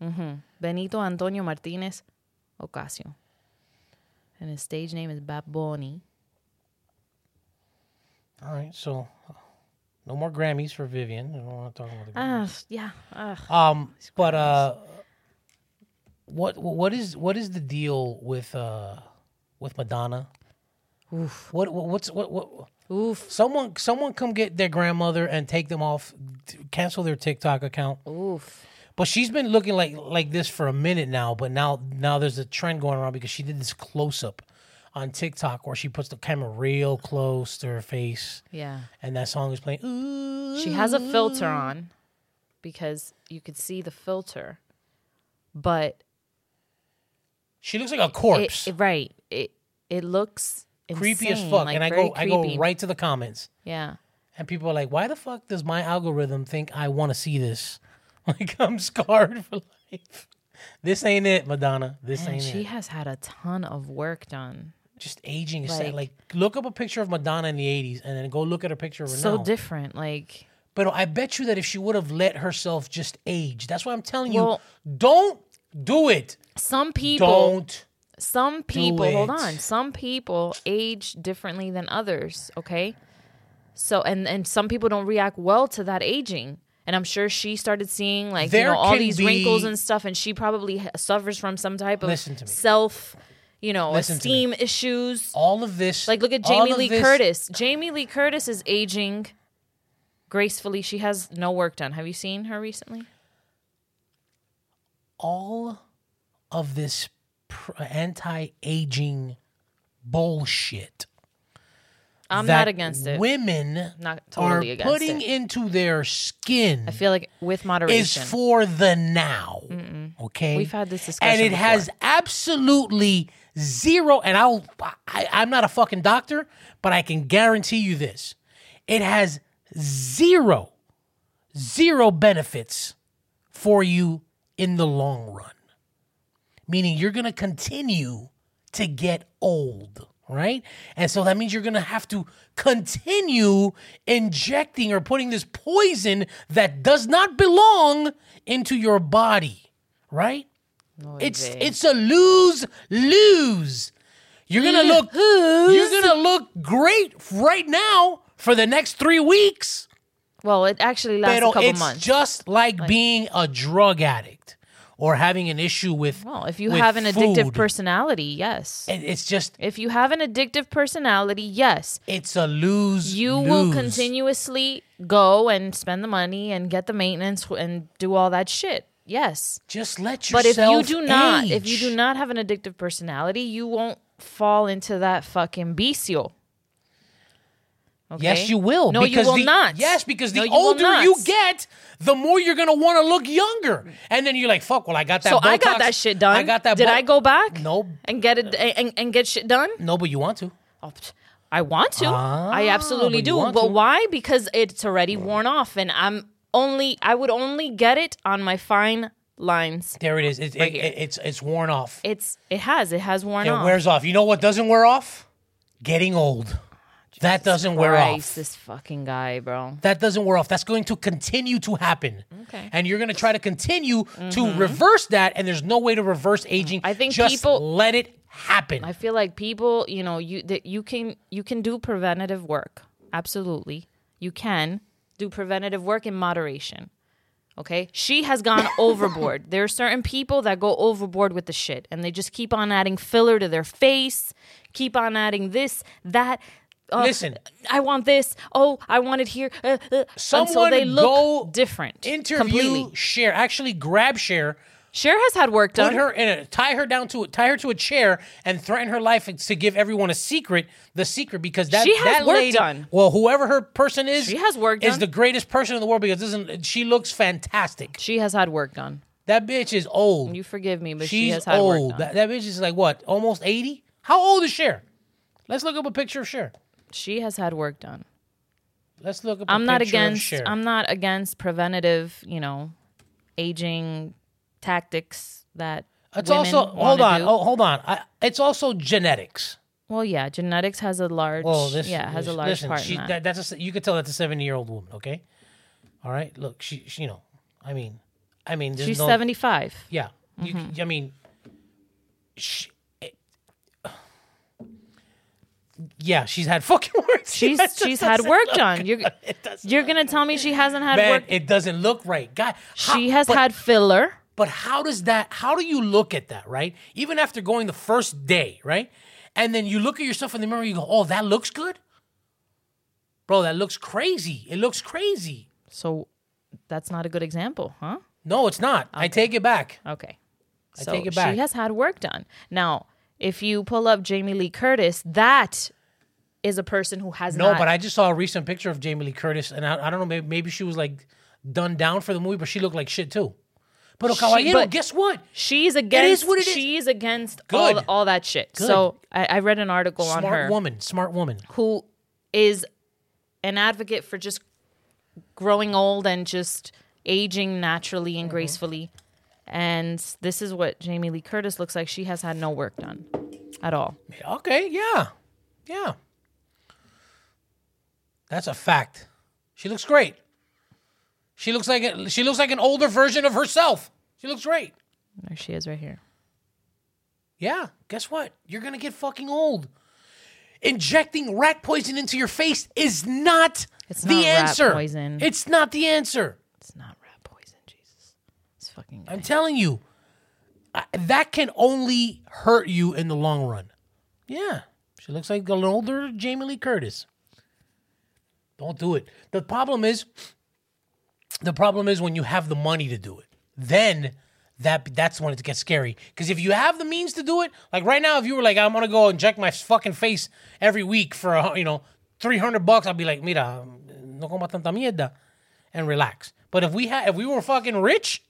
hmm Benito Antonio Martinez Ocasio. And his stage name is Bad Bunny. All right, so uh, no more Grammys for Vivian. I don't want to talk about the Ah, yeah. Ah. Um, but uh, what what is what is the deal with uh with Madonna? What, what what's what what? Oof. Someone someone come get their grandmother and take them off, cancel their TikTok account. Oof. But she's been looking like like this for a minute now. But now now there's a trend going around because she did this close up on TikTok where she puts the camera real close to her face, Yeah. and that song is playing. Ooh. She has a filter on because you could see the filter. But She looks like a it, corpse. it- right. It looks creepy as fuck. like and I go I go right to the comments. Yeah. And people are like, why the fuck does my algorithm think I want to see this? Like I'm scarred for life. This ain't it, Madonna. This And ain't she it. She has had a ton of work done. Just aging is sad. like- Like look up a picture of Madonna in the '80s and then go look at a picture of her So now. So different. Like but I bet you that if she would have let herself just age, that's why I'm telling Well- you, don't do it. some people Don't. Some people hold on. Some people age differently than others okay? So and and some people don't react well to that aging. And i'm sure she started seeing like There you know all can these wrinkles and stuff and she probably ha- suffers from some type of Listen to me. self you know Listen to me. esteem issues. All of this. like look at all jamie of lee this- curtis. Jamie lee curtis is aging gracefully. She has no work done. Have you seen her recently? All of this pr- anti-aging bullshit. i'm not against it Women Not are totally against putting it. into their skin i feel like with moderation is for the now. Okay, We've had this discussion and it before. has absolutely zero. And I'll, I, I'm not a fucking doctor, but I can guarantee you this: it has zero, zero benefits for you in the long run. Meaning you're gonna continue to get old, right? And so that means you're gonna have to continue injecting or putting this poison that does not belong into your body, right? it's it's a lose lose. You're gonna look you're gonna look great right now for the next three weeks. Well, it actually lasts Pero a couple it's months. just like, being a drug addict or having an issue with well, if you have an addictive food. personality, yes. It- It's just If you have an addictive personality, yes. it's a lose. You will continuously go and spend the money and get the maintenance and do all that shit. Yes. Just let yourself But if you do not, if you do not have an addictive personality, you won't fall into that fucking vicio. Okay? Yes, you will. No, because you will the, not. Yes, because the No, you older you get, the more you're gonna want to look younger, and then you're like, "Fuck!" Well, I got that. So I got that shit done. I got that. Did Bo- I go back? No, And get it and, and get shit done? no, but you want to. Oh, I want to. I Ah, absolutely but do. But to. why? Because it's already worn off, and I'm only. I would only get it on my fine lines. There it is. It's it, it- it's it's worn off. It's. It has. It has worn It off. It wears off. You know what doesn't wear off? Getting old. That doesn't wear off. This fucking guy, bro. That doesn't wear off. That's going to continue to happen. Okay. Mm-hmm. And you're going to try to continue to reverse that, and there's no way to reverse aging. I think Just people- let it happen. I feel like people, you know, you that you can you can do preventative work. Absolutely, you can do preventative work in moderation. Okay, she has gone overboard. There are certain people that go overboard with the shit, and they just keep on adding filler to their face, keep on adding this, that. Uh, Listen. I want this. Oh, I want it here. Uh, uh, Someone until they look go different. Interview completely. Cher. Actually, grab Cher, Cher has had work put done. her in a tie her down to tie her to a chair, and threaten her life to give everyone a secret. The secret because that She has that work lady, done. Well, whoever her person is, She has work done. is the greatest person in the world because doesn't she looks fantastic. she has had work done. That bitch is old. You forgive me, but she She's has had work old. done. That, that bitch is like what? Almost eighty. How old is Cher? Let's look up a picture of Cher. She has had work done. Let's look up. I'm not against. I'm not against preventative. You know, aging tactics that. It's also hold on. do. Oh, hold on. I, it's also genetics. Well, yeah, genetics has a large. Well, this yeah, has a large listen, part she, that. that. That's a, you could tell that's a seventy year old woman. Okay, all right. Look, she, she you know, I mean, I mean, She's no, 75. Yeah, you, Mm-hmm. I mean, she, it- yeah, she's had fucking work. She's she's had work done. You're good. It doesn't you're gonna tell me she hasn't had Man, work. it doesn't look right, guy. how- she has but- had filler. But how does that? How do you look at that, right? Even after going the first day, right? And then you look at yourself in the mirror, you go, "Oh, that looks good, bro. That looks crazy. It looks crazy." So that's not a good example, huh? No, it's not. I take it back. Okay. I So take it back. She has had work done. Now, if you pull up Jamie Lee Curtis, that is a person who has No, not. but I just saw a recent picture of Jamie Lee Curtis, and I, I don't know, maybe, maybe she was like done down for the movie, but she looked like shit too. But caballero, but- guess what? She's against. what it is. She's against all, Good. all that shit. Good. So I, I read an article on Smart her woman, smart woman. who is an advocate for just growing old and just aging naturally Mm-hmm. and gracefully. And this is what Jamie Lee Curtis looks like. She has had no work done at all. Okay, yeah, yeah. That's a fact. She looks great. She looks like a, she looks like an older version of herself. She looks great. There she is right here. Yeah, guess what? You're gonna get fucking old. Injecting rat poison into your face is not It's the not rat answer. poison. It's not the answer. It's not rat poison, Jesus. Fucking. I'm telling you, I, that can only hurt you in the long run. Yeah, she looks like an older Jamie Lee Curtis. Don't do it. The problem is, the problem is when you have the money to do it. Then that that's when it gets scary. Because if you have the means to do it, like right now, if you were like, I'm gonna go inject my fucking face every week for a, you know three hundred bucks, I'd be like, mira, no coma tanta mierda, and relax. But if we had, if we were fucking rich,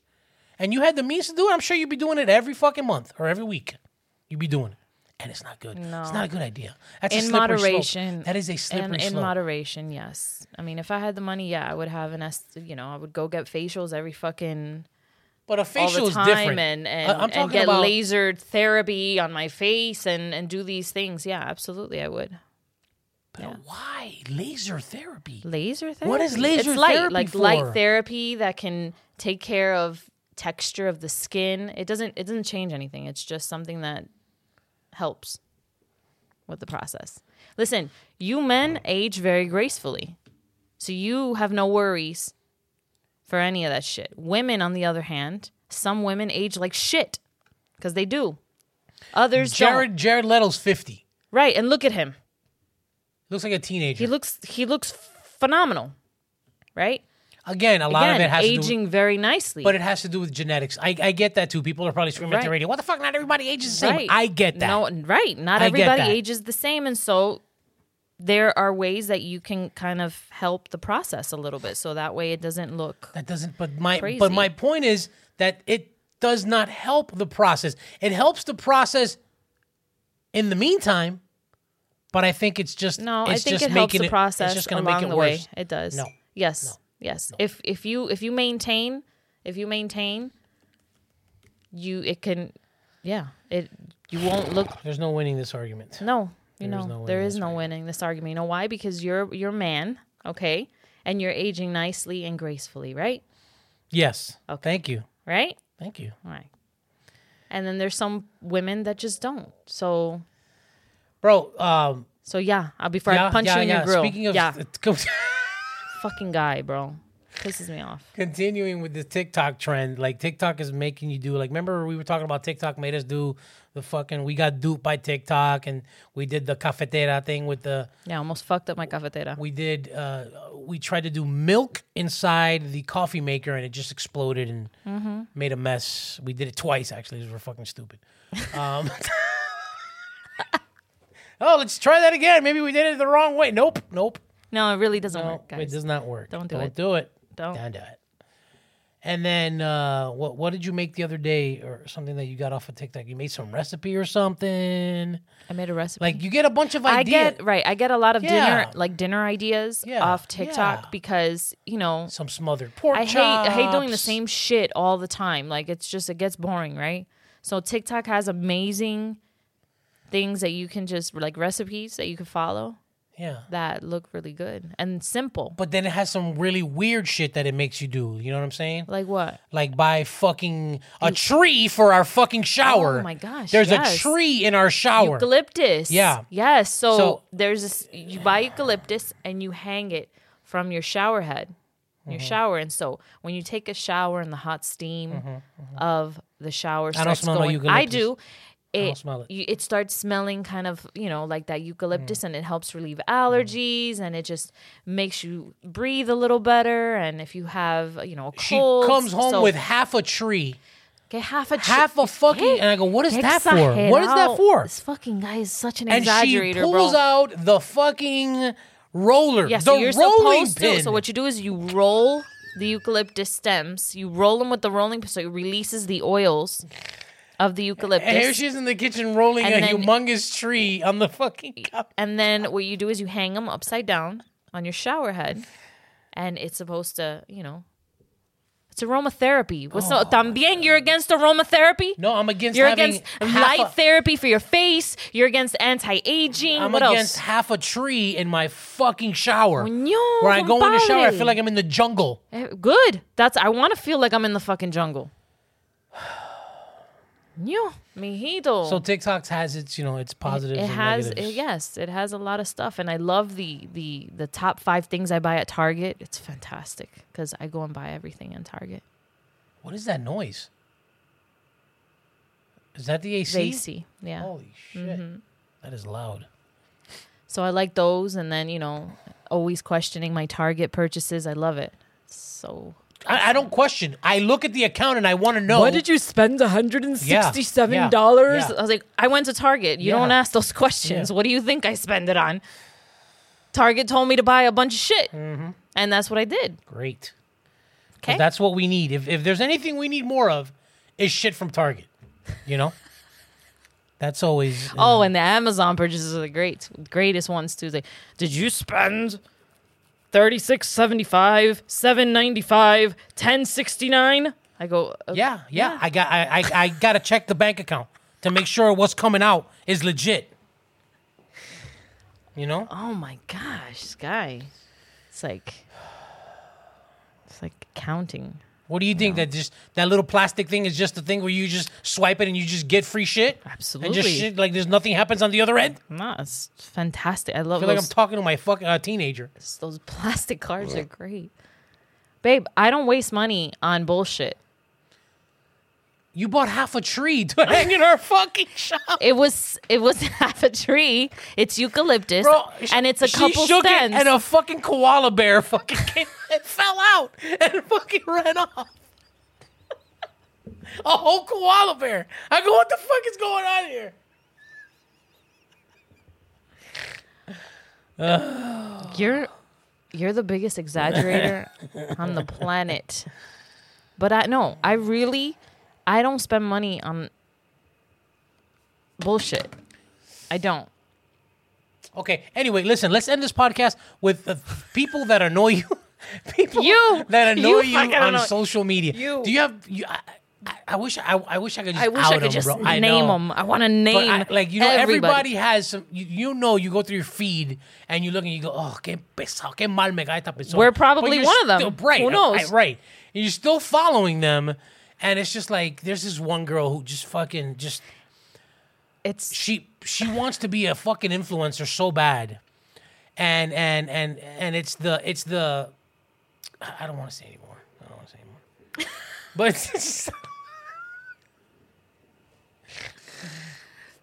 and you had the means to do it, I'm sure you'd be doing it every fucking month or every week. You'd be doing it. And it's not good. No. It's not a good idea. That's a in slippery slope. moderation. That is a slippery and in slope. moderation, yes. I mean, if I had the money, yeah, I would have an S. you know, I would go get facials every fucking but a facial is time different. and and, I'm and get about laser therapy on my face and and do these things. Yeah, absolutely, I would. but why laser therapy? Laser therapy. What is laser it's light, therapy like for? light therapy that can take care of texture of the skin. It doesn't it doesn't change anything. It's just something that helps with the process. Listen, you men age very gracefully. So you have no worries for any of that shit. Women on the other hand, some women age like shit cuz they do. Others Jared don't. Jared Leto's 50. Right, and look at him. Looks like a teenager. He looks he looks phenomenal. Right? Again, a lot Again, of it has to do aging very nicely. but it has to do with genetics. I, I get that too. People are probably screaming at the radio, what the fuck? Not everybody ages the same. right. I get that. No, right. Not I everybody ages the same, and so there are ways that you can kind of help the process a little bit, so that way it doesn't look. That doesn't. But my Crazy. but my point is that it does not help the process. It helps the process in the meantime. But I think it's just No, I think just it helps making the process It's just going to along make it the worse. way. It does. No. Yes. Yes. If if you if you maintain if you maintain, you it can, yeah. It you won't look There's no winning this argument. No, you There is know, no there is no argument. winning this argument. You know why? Because you're you're man, okay, and you're aging nicely and gracefully, right? Yes. Okay. Thank you. Right? Thank you, All right. And then there's some women that just don't. So bro. Um, so yeah, I'll be before yeah, I punch yeah, you in yeah. your grill. Speaking of, yeah, fucking guy, bro. Pisses me off. continuing with the TikTok trend, like TikTok is making you do like remember we were talking about TikTok made us do the fucking we got duped by TikTok and we did the cafetera thing with the Yeah, almost fucked up my cafetera. we did uh we tried to do milk inside the coffee maker and it just exploded and Mm-hmm. made a mess. We did it twice actually. 'cause We're fucking stupid. Um Oh, let's try that again. Maybe we did it the wrong way. Nope, nope. No, it really doesn't No, work, guys. it does not work. Don't do Don't it. do it. Don't. Don't do it. And then uh, what what did you make the other day or something that you got off of TikTok? You made some recipe or something? I made a recipe. Like you get a bunch of I ideas. get right. I get a lot of Yeah. dinner, like dinner ideas Yeah, off TikTok yeah. because you know some smothered pork I hate I hate doing the same shit all the time. Like it's just it gets boring, right? So TikTok has amazing things that you can just like recipes that you can follow Yeah. that look really good and simple. But then it has some really weird shit that it makes you do. You know what I'm saying? Like what? Like buy fucking a tree for our fucking shower. Oh my gosh, There's yes. a tree in our shower. Eucalyptus. Yeah. Yes. So, So- there's this you buy eucalyptus and you hang it from your shower head. Your Mm-hmm. shower, and so when you take a shower in the hot steam of the shower Mm-hmm, I don't smell no going, I do. It, it. You, it starts smelling kind of, you know, like that eucalyptus, Mm. and it helps relieve allergies, and it just makes you breathe a little better. And if you have, you know, a she comes home so- with half a tree. okay, half a half a fucking- and I go, what is that for? What is that for? This fucking guy is such an And she exaggerator, pulls bro. out the fucking roller. Yeah, the so you're rolling pin. to. So what you do is you roll the eucalyptus stems. You roll them with the rolling pin, so it releases the oils of the eucalyptus. and here she is in the kitchen rolling And a then- humongous tree on the fucking cup. and then what you do is you hang them upside down on your shower head, and it's supposed to, you know, it's aromatherapy. What's no, también you're against aromatherapy? Oh No, I'm against You're against light a- therapy for your face. You're against anti-aging. I'm what against else? half a tree in my fucking shower. Coño, Where I go in the shower, I feel like I'm in the jungle. Eh, Good. That's. I want to feel like I'm in the fucking jungle. Yo, mijito. So TikTok has its, you know, its positives. it and has it, yes, it has a lot of stuff, and I love the the the top five things I buy at Target. It's fantastic because I go and buy everything in Target. What is that noise? Is that the AC? The AC, yeah. Holy shit, Mm-hmm. That is loud. So I like those, and then you know, always questioning my Target purchases. I love it. So I, I don't question. I look at the account and I want to know. What did you spend $167? Yeah, yeah. I was like, I went to Target. You Yeah. don't ask those questions. Yeah. What do you think I spend it on? Target told me to buy a bunch of shit. Mm-hmm. And that's what I did. Great. 'Cause Okay. That's what we need. If if there's anything we need more of, is shit from Target. You know. That's always. uh, Oh, and the Amazon purchases are the great, greatest ones too. They, did you spend thirty six seventy five, seven ninety five, ten sixty nine? I go, uh, Yeah, yeah. I got I, I I gotta check the bank account to make sure what's coming out is legit. You know? Oh my gosh, this guy. It's like, it's like counting. What do you think that just that little plastic thing is just the thing where you just swipe it and you just get free shit? Absolutely. And just shit like there's nothing happens on the other end? I No, it's fantastic. I love feel like I'm those, talking to my fucking uh, teenager. those plastic cards are great. Babe, I don't waste money on bullshit. You bought half a tree to hang in our fucking shop. It was it was half a tree. It's eucalyptus, Bro, and it's a couple shook stems. And a fucking koala bear fucking came and fell out and fucking ran off. a whole koala bear. I go, what the fuck is going on here? You're you're the biggest exaggerator on the planet. But I no, I really I don't spend money on bullshit. I don't. Okay. Anyway, listen. Let's end this podcast with the people that annoy you. people You! that annoy You you, on annoy- social media. You. Do you have? You, I, I, I wish. I, I wish I could just. I wish out I could them, just bro. Name them. I want to name I, like you know, everybody. everybody has some. You, you know, you go through your feed and you look and you go, "Oh, qué pesado, qué mal me cae esta persona." We're probably one of them. right? Who knows? Right. right. And you're still following them, and it's just like there's this one girl who just fucking just It's she she wants to be a fucking influencer so bad and and and and it's the it's the I- I don't want to say anymore. I don't want to say anymore. but it's, just-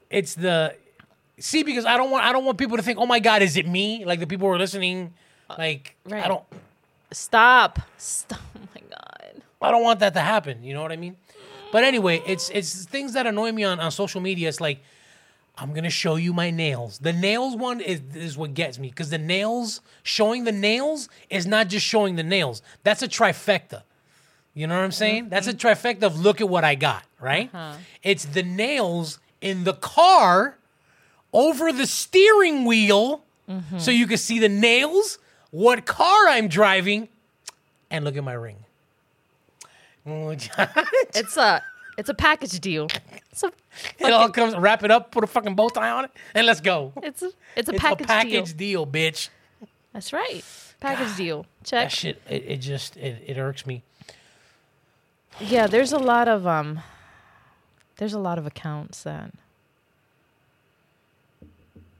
it's the see because I don't want I don't want people to think, oh my god, is it me? Like the people who are listening, like I don't Stop. Stop. I don't want that to happen. You know what I mean? But anyway, it's it's things that annoy me on, on social media. It's like I'm gonna show you my nails. The nails one is is what gets me because the nails showing the nails is not just showing the nails. That's a trifecta. You know what I'm saying? That's a trifecta of look at what I got. Right? Uh-huh. It's the nails in the car over the steering wheel, mm-hmm. so you can see the nails, what car I'm driving, and look at my ring. It's a it's a package deal. It's a It all comes, wrap it up, put a fucking bow tie on it, and let's go. it's a it's a It's package, a package deal. deal, bitch. That's right. Package deal. That Check. shit, it, it just, it, it irks me. Yeah, there's a lot of um there's a lot of accounts that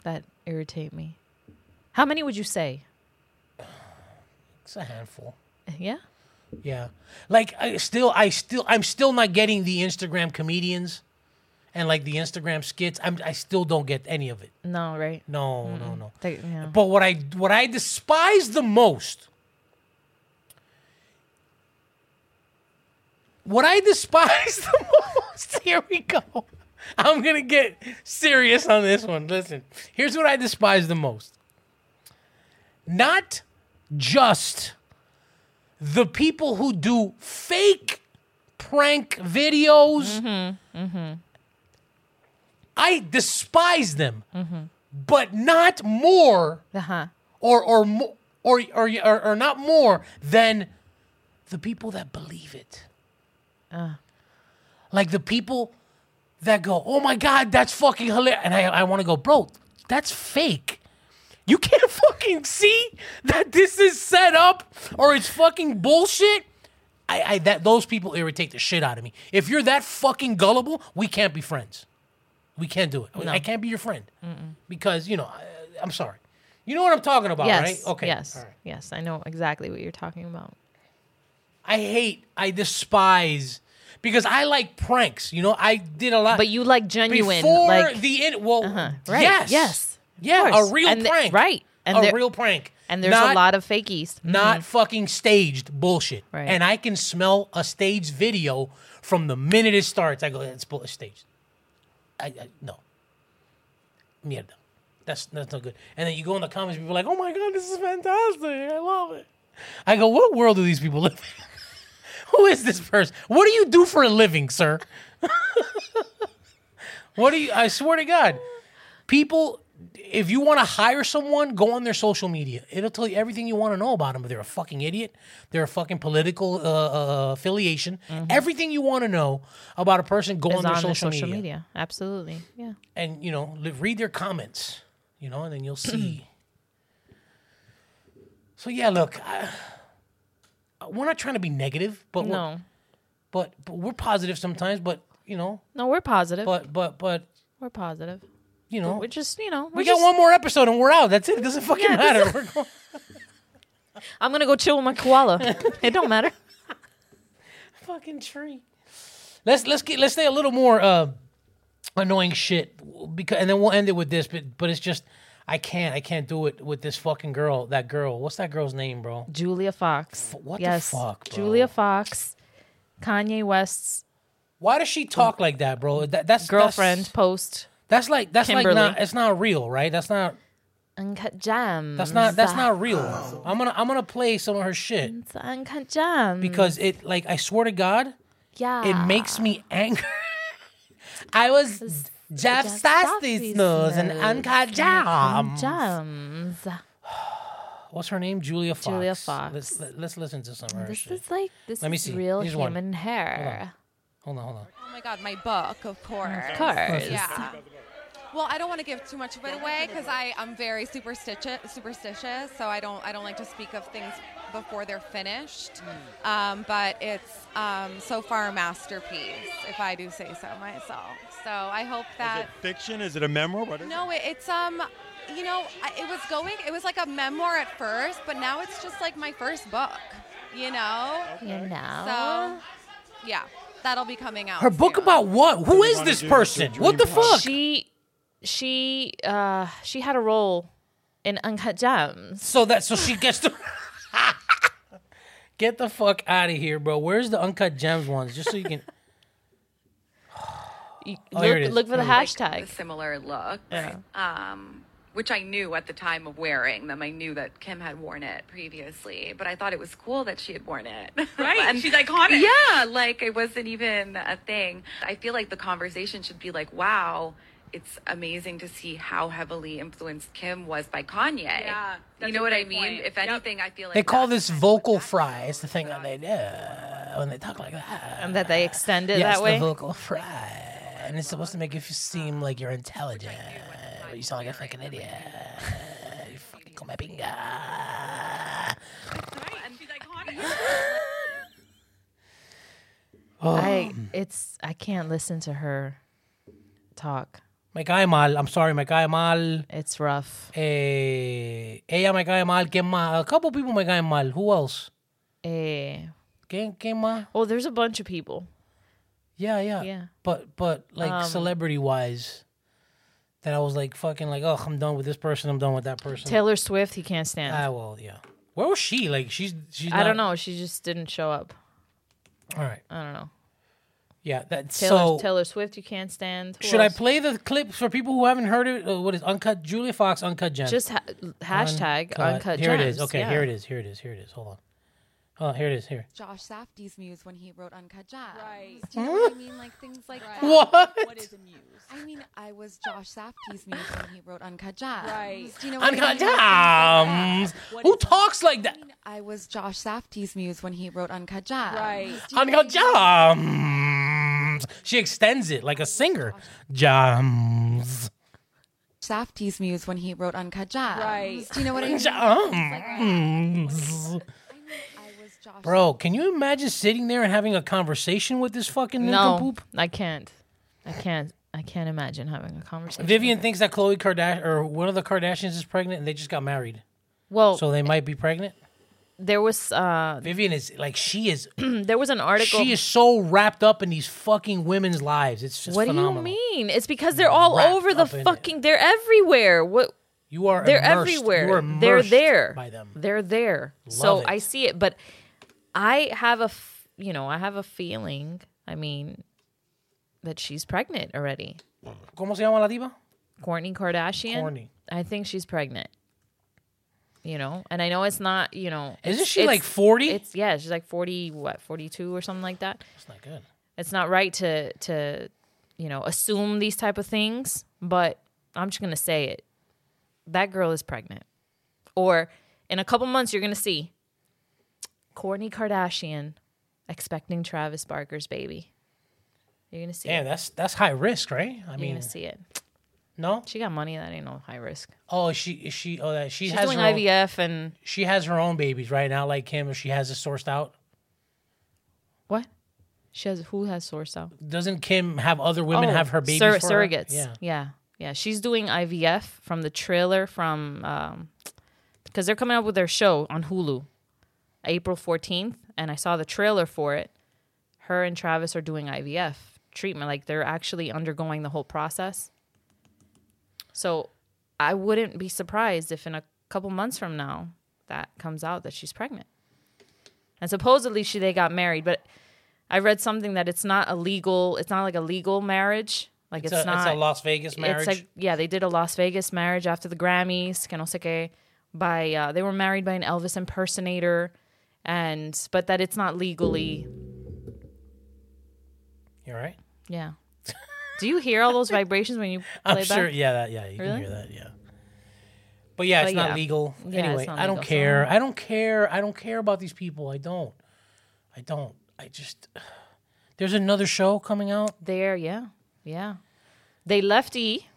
that irritate me. How many would you say? It's a handful. Yeah? Yeah. Like, I still, I still, I'm still not getting the Instagram comedians and like the Instagram skits. I'm, I still don't get any of it. No, right? No, no, no. They, yeah. But what I what I despise the most, what I despise the most, here we go. I'm gonna get serious on this one. Listen, here's what I despise the most. Not just the people who do fake prank videos. Mm-hmm, mm-hmm. I despise them, mm-hmm. but not more Uh-huh. or or or or or, or not more than the people that believe it. Uh. Like the people that go, "Oh my god, that's fucking hilarious," and I I want to go, bro, that's fake. You can't fucking see that this is set up or it's fucking bullshit. I, I that those people irritate the shit out of me. If you're that fucking gullible, we can't be friends. We can't do it. I can't be your friend because you know I, I'm sorry. You know what I'm talking about, yes. right? Okay. Yes. Right. Yes, I know exactly what you're talking about. I hate, I despise because I like pranks. You know, I did a lot. But you like genuine before like the in, well, uh-huh. right. yes, Yes. Yeah, a real And the- prank, right. And a real prank, and there's Not- a lot of fakies. not mm-hmm. fucking staged bullshit. Right. And I can smell a staged video from the minute it starts. I go, it's staged. I, I no, mierda. That's that's not good. And then you go in the comments, people are like, "Oh my god, this is fantastic! I love it." I go, "What world do these people live in? Who is this person? What do you do for a living, sir? what do you? I swear to God, people." If you want to hire someone, go on their social media. It'll tell you everything you want to know about them. If they're a fucking idiot, they're a fucking political uh, uh, affiliation. Everything you want to know about a person, go Is on their on social, social media media. Absolutely. Yeah. and you know read their comments you know and then you'll see so yeah look I, we're not trying to be negative but we're, No. but but we're positive sometimes but you know No, we're positive. but but but we're positive. You know We're just, you know, got just, one more episode and we're out that's it it doesn't fucking Yeah, matter we're going, I'm gonna go chill with my koala. it don't matter. fucking tree let's let's get let's say a little more uh annoying shit because and then we'll end it with this but but it's just I can't I can't do it with this fucking girl that girl what's that girl's name bro Julia Fox. what the yes. fuck, bro? Julia Fox, Kanye West's Why does she talk like that, bro? That, that's girlfriend That's, post that's like that's Kimberly. like not. It's not real, right? That's not. Uncut Gems. That's not. That's not real. I'm gonna. I'm gonna play some of her shit It's Uncut Gems. because it. Like I swear to God, yeah. it makes me angry. I was Jeff Safdie's nose and uncut jam. Gems. What's her name? Julia Fox. Julia Fox. Let's, let, let's listen to some of her This shit. is like this Let me is see. real Here's one. human hair. Hold on, hold on. Oh my god, my book, of course. Of course. Yeah. Well, I don't want to give too much of it away because I am very superstitious, superstitious. So I don't I don't like to speak of things before they're finished. Um, but it's um, so far a masterpiece, if I do say so myself. So I hope Is that it fiction? Is it a memoir? What is no, it, it's um, you know, it was going. It was like a memoir at first, but now it's just like my first book. You know. You know. So, yeah, that'll be coming out. Her book soon. about what? Who you is wanna this person? What the fuck? she she uh she had a role in Uncut Gems. So that so she gets to get the fuck out of here, bro. Where's the uncut gems ones? Just so you can. You- Oh, look, look for the Here it hashtag. similar look. Yeah. Um, which I knew at the time of wearing them. I knew that Kim had worn it previously, but I thought it was cool that she had worn it. Right, And- she's iconic. Yeah, like it wasn't even a thing. I feel like the conversation should be like, wow, it's amazing to see how heavily influenced Kim was by Kanye. Yeah, you know a what I mean? point. If Yep. anything, I feel like They call this vocal fry. It's the thing that they do when they talk like that. And that they extend it yes, that way. the vocal fry. And it's supposed to make you seem like you're intelligent. You sound like a fucking idiot. You fucking come pinga. Right, and. I Oh. it's I can't listen to her talk. Me cae mal. I'm sorry, me cae mal. It's rough. Eh, ella me cae mal. ¿Quién más? A couple people me caen mal. Who else? Eh, ¿Quién, quién más? well, there's a bunch of people. Yeah, yeah. Yeah. But but like Um, celebrity wise, that I was like fucking like, oh, I'm done with this person. I'm done with that person. Taylor Swift, he can't stand. Ah, well, yeah. Where was she? Like she's she's. I don't know. She just didn't show up. All right. I don't know. Yeah. That Taylor so. Taylor Swift, you can't stand. Who should I play the clip for people who haven't heard it? Uh, what is uncut? Julia Fox, uncut gem. Just ha- hashtag uncut. Here it Gems. is. Okay, yeah. here it is. Here it is. Here it is. Hold on. Oh, here it is. Here. Josh Safdie's muse when he wrote Uncut Gems. Right. Do you know what I mean? Like things like that. What? What is a muse? I mean, I was Josh Safdie's muse when he wrote Uncut Gems. Right. Do you know what Uncut I mean? Like, things like that. gems. What Who is a- talks like that? I was Josh Safdie's muse when he wrote Uncut Gems. Right. Do you Uncut what gems. She extends it like a singer. Gems. Safdie's muse when he wrote Uncut Gems. Right. Do you know what I mean? Gems. Josh Bro, can you imagine sitting there and having a conversation with this fucking No, nincompoop? I can't. I can't. I can't imagine having a conversation. Vivian thinks that Khloe Kardashian or one of the Kardashians is pregnant and they just got married. Well, So they might be pregnant. there was uh Vivian is like she is there was an article. she is so wrapped up in these fucking women's lives. It's just what phenomenal. do you mean? It's because they're all Wrapped over the up in fucking. They're everywhere. What? You are They're immersed. You everywhere. are they're immersed there. by them. They're there. so it. I see it, but I have a, f- you know, I have a feeling. I mean, that she's pregnant already. ¿Cómo se llama la diva? Kourtney Kardashian. Kourtney. I think she's pregnant. You know, and I know it's not. You know, Isn't she like 40? It's yeah, she's like forty, what, forty two or something like that. That's not good. It's not right to to, you know, assume these type of things. But I'm just gonna say it. That girl is pregnant, or in a couple months you're gonna see Kourtney Kardashian expecting Travis Barker's baby. You're gonna see it. that's that's high risk, right? I You're mean, gonna see it. no. She got money. That ain't no high risk. Oh, she is she oh that she She's has doing her own, IVF and she has her own babies right now, like Kim. If she has it sourced out, what? She has who has sourced out? doesn't Kim have other women have her babies? sur- for her? surrogates. Yeah. yeah, yeah. She's doing IVF from the trailer from um, because they're coming up with their show on Hulu, April fourteenth, and I saw the trailer for it. Her and Travis are doing IVF treatment, like they're actually undergoing the whole process. So, I wouldn't be surprised if in a couple months from now that comes out that she's pregnant. And supposedly she they got married, but I read something that it's not a legal. It's not like a legal marriage. Like It's, it's, a, not. it's a Las Vegas marriage. It's like yeah, they did a Las Vegas marriage after the Grammys, que no sé qué. By uh, they were married by an Elvis impersonator, and but that it's not legally. You're right. Yeah. Do you hear all those vibrations when you play I'm sure. Yeah, that. Yeah, you Really? can hear that. Yeah. But yeah, it's But not yeah. legal. Yeah, it's anyway, not I don't legal, so- care. I don't care. I don't care about these people. I don't. I don't. I just. There's another show coming out. There, yeah, yeah. They left E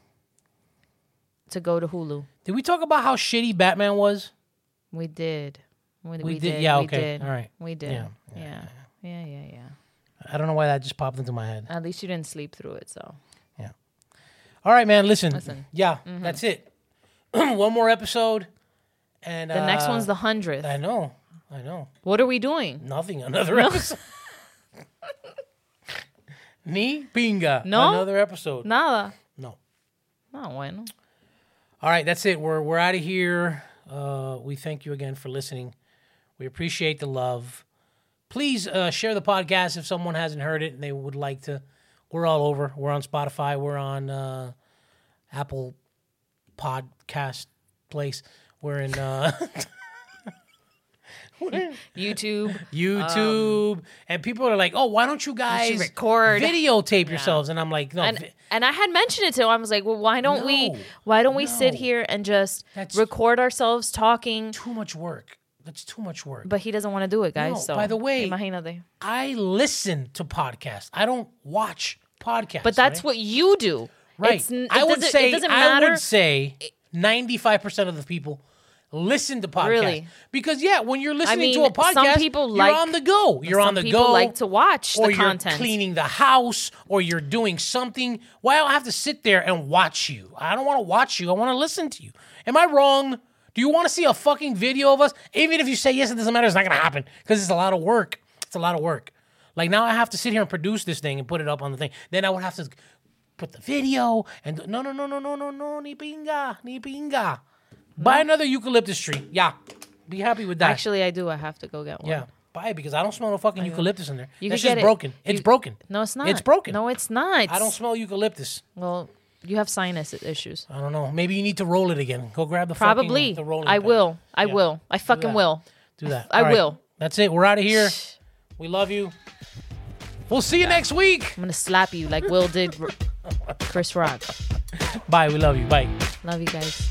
to go to Hulu. Did we talk about how shitty Batman was? We did. We, we did- did. yeah, we okay, did. all right. We did. Yeah, Yeah. Yeah. Yeah. Yeah. I don't know why that just popped into my head. At least you didn't sleep through it. So Yeah. All right, man. Listen. Listen. Mm-hmm. Yeah, that's it. One more episode, and the next uh, one's the hundredth. I know. I know. What are we doing? Nothing. Another episode. Ni pinga. No? Another episode. Nada. No. Ah, bueno. All right, that's it. We're we're out of here. Uh, we thank you again for listening. We appreciate the love. Please uh, share the podcast if someone hasn't heard it and they would like to. We're all over. We're on Spotify. We're on uh, Apple Podcast Place. We're in uh, YouTube. YouTube, and people are like, "Oh, why don't you guys record." videotape yourselves?" And I'm like, "No, and vi- and I had mentioned it to him. I was like, well, why don't we why don't we sit here and just That's- record ourselves talking? too much work. That's too much work." But he doesn't want to do it, guys. No, so by the way- imagínate. I listen to podcasts. I don't watch podcasts. But that's right? what you do. Right. It's, it I would say it doesn't I would say ninety five percent of the people listen to podcasts. Really? Because yeah, when you're listening mean, to a podcast, some people you're like- on the go. You're on the people go. like to watch or the you're content. cleaning the house, or you're doing something. Why do I have to sit there and watch you? I don't want to watch you. I want to listen to you. Am I wrong? Do you want to see a fucking video of us? Even if you say yes, it doesn't matter. It's not gonna happen because it's a lot of work. It's a lot of work. Like now, I have to sit here and produce this thing and put it up on the thing. Then I would have to put the video and no, no, no, no, no, no, no, ni pinga, ni pinga. Buy another eucalyptus tree. Yeah, be happy with that. Actually, I do. I have to go get one. yeah, buy it because I don't smell no fucking eucalyptus in there. You That's just get it. broken. It's You- broken. No, it's not. It's broken. No, it's not. I don't smell eucalyptus. Well, you have sinus issues. I don't know. Maybe you need to roll it again. Go grab the uh, Probably. fucking the rolling I pin. will. I Yeah. will. I fucking that. will. Do that. I All right. will. That's it. We're out of here. We love you. We'll see you next week. I'm gonna slap you like Will did R- Chris Rock. Bye. We love you. Bye. Love you guys.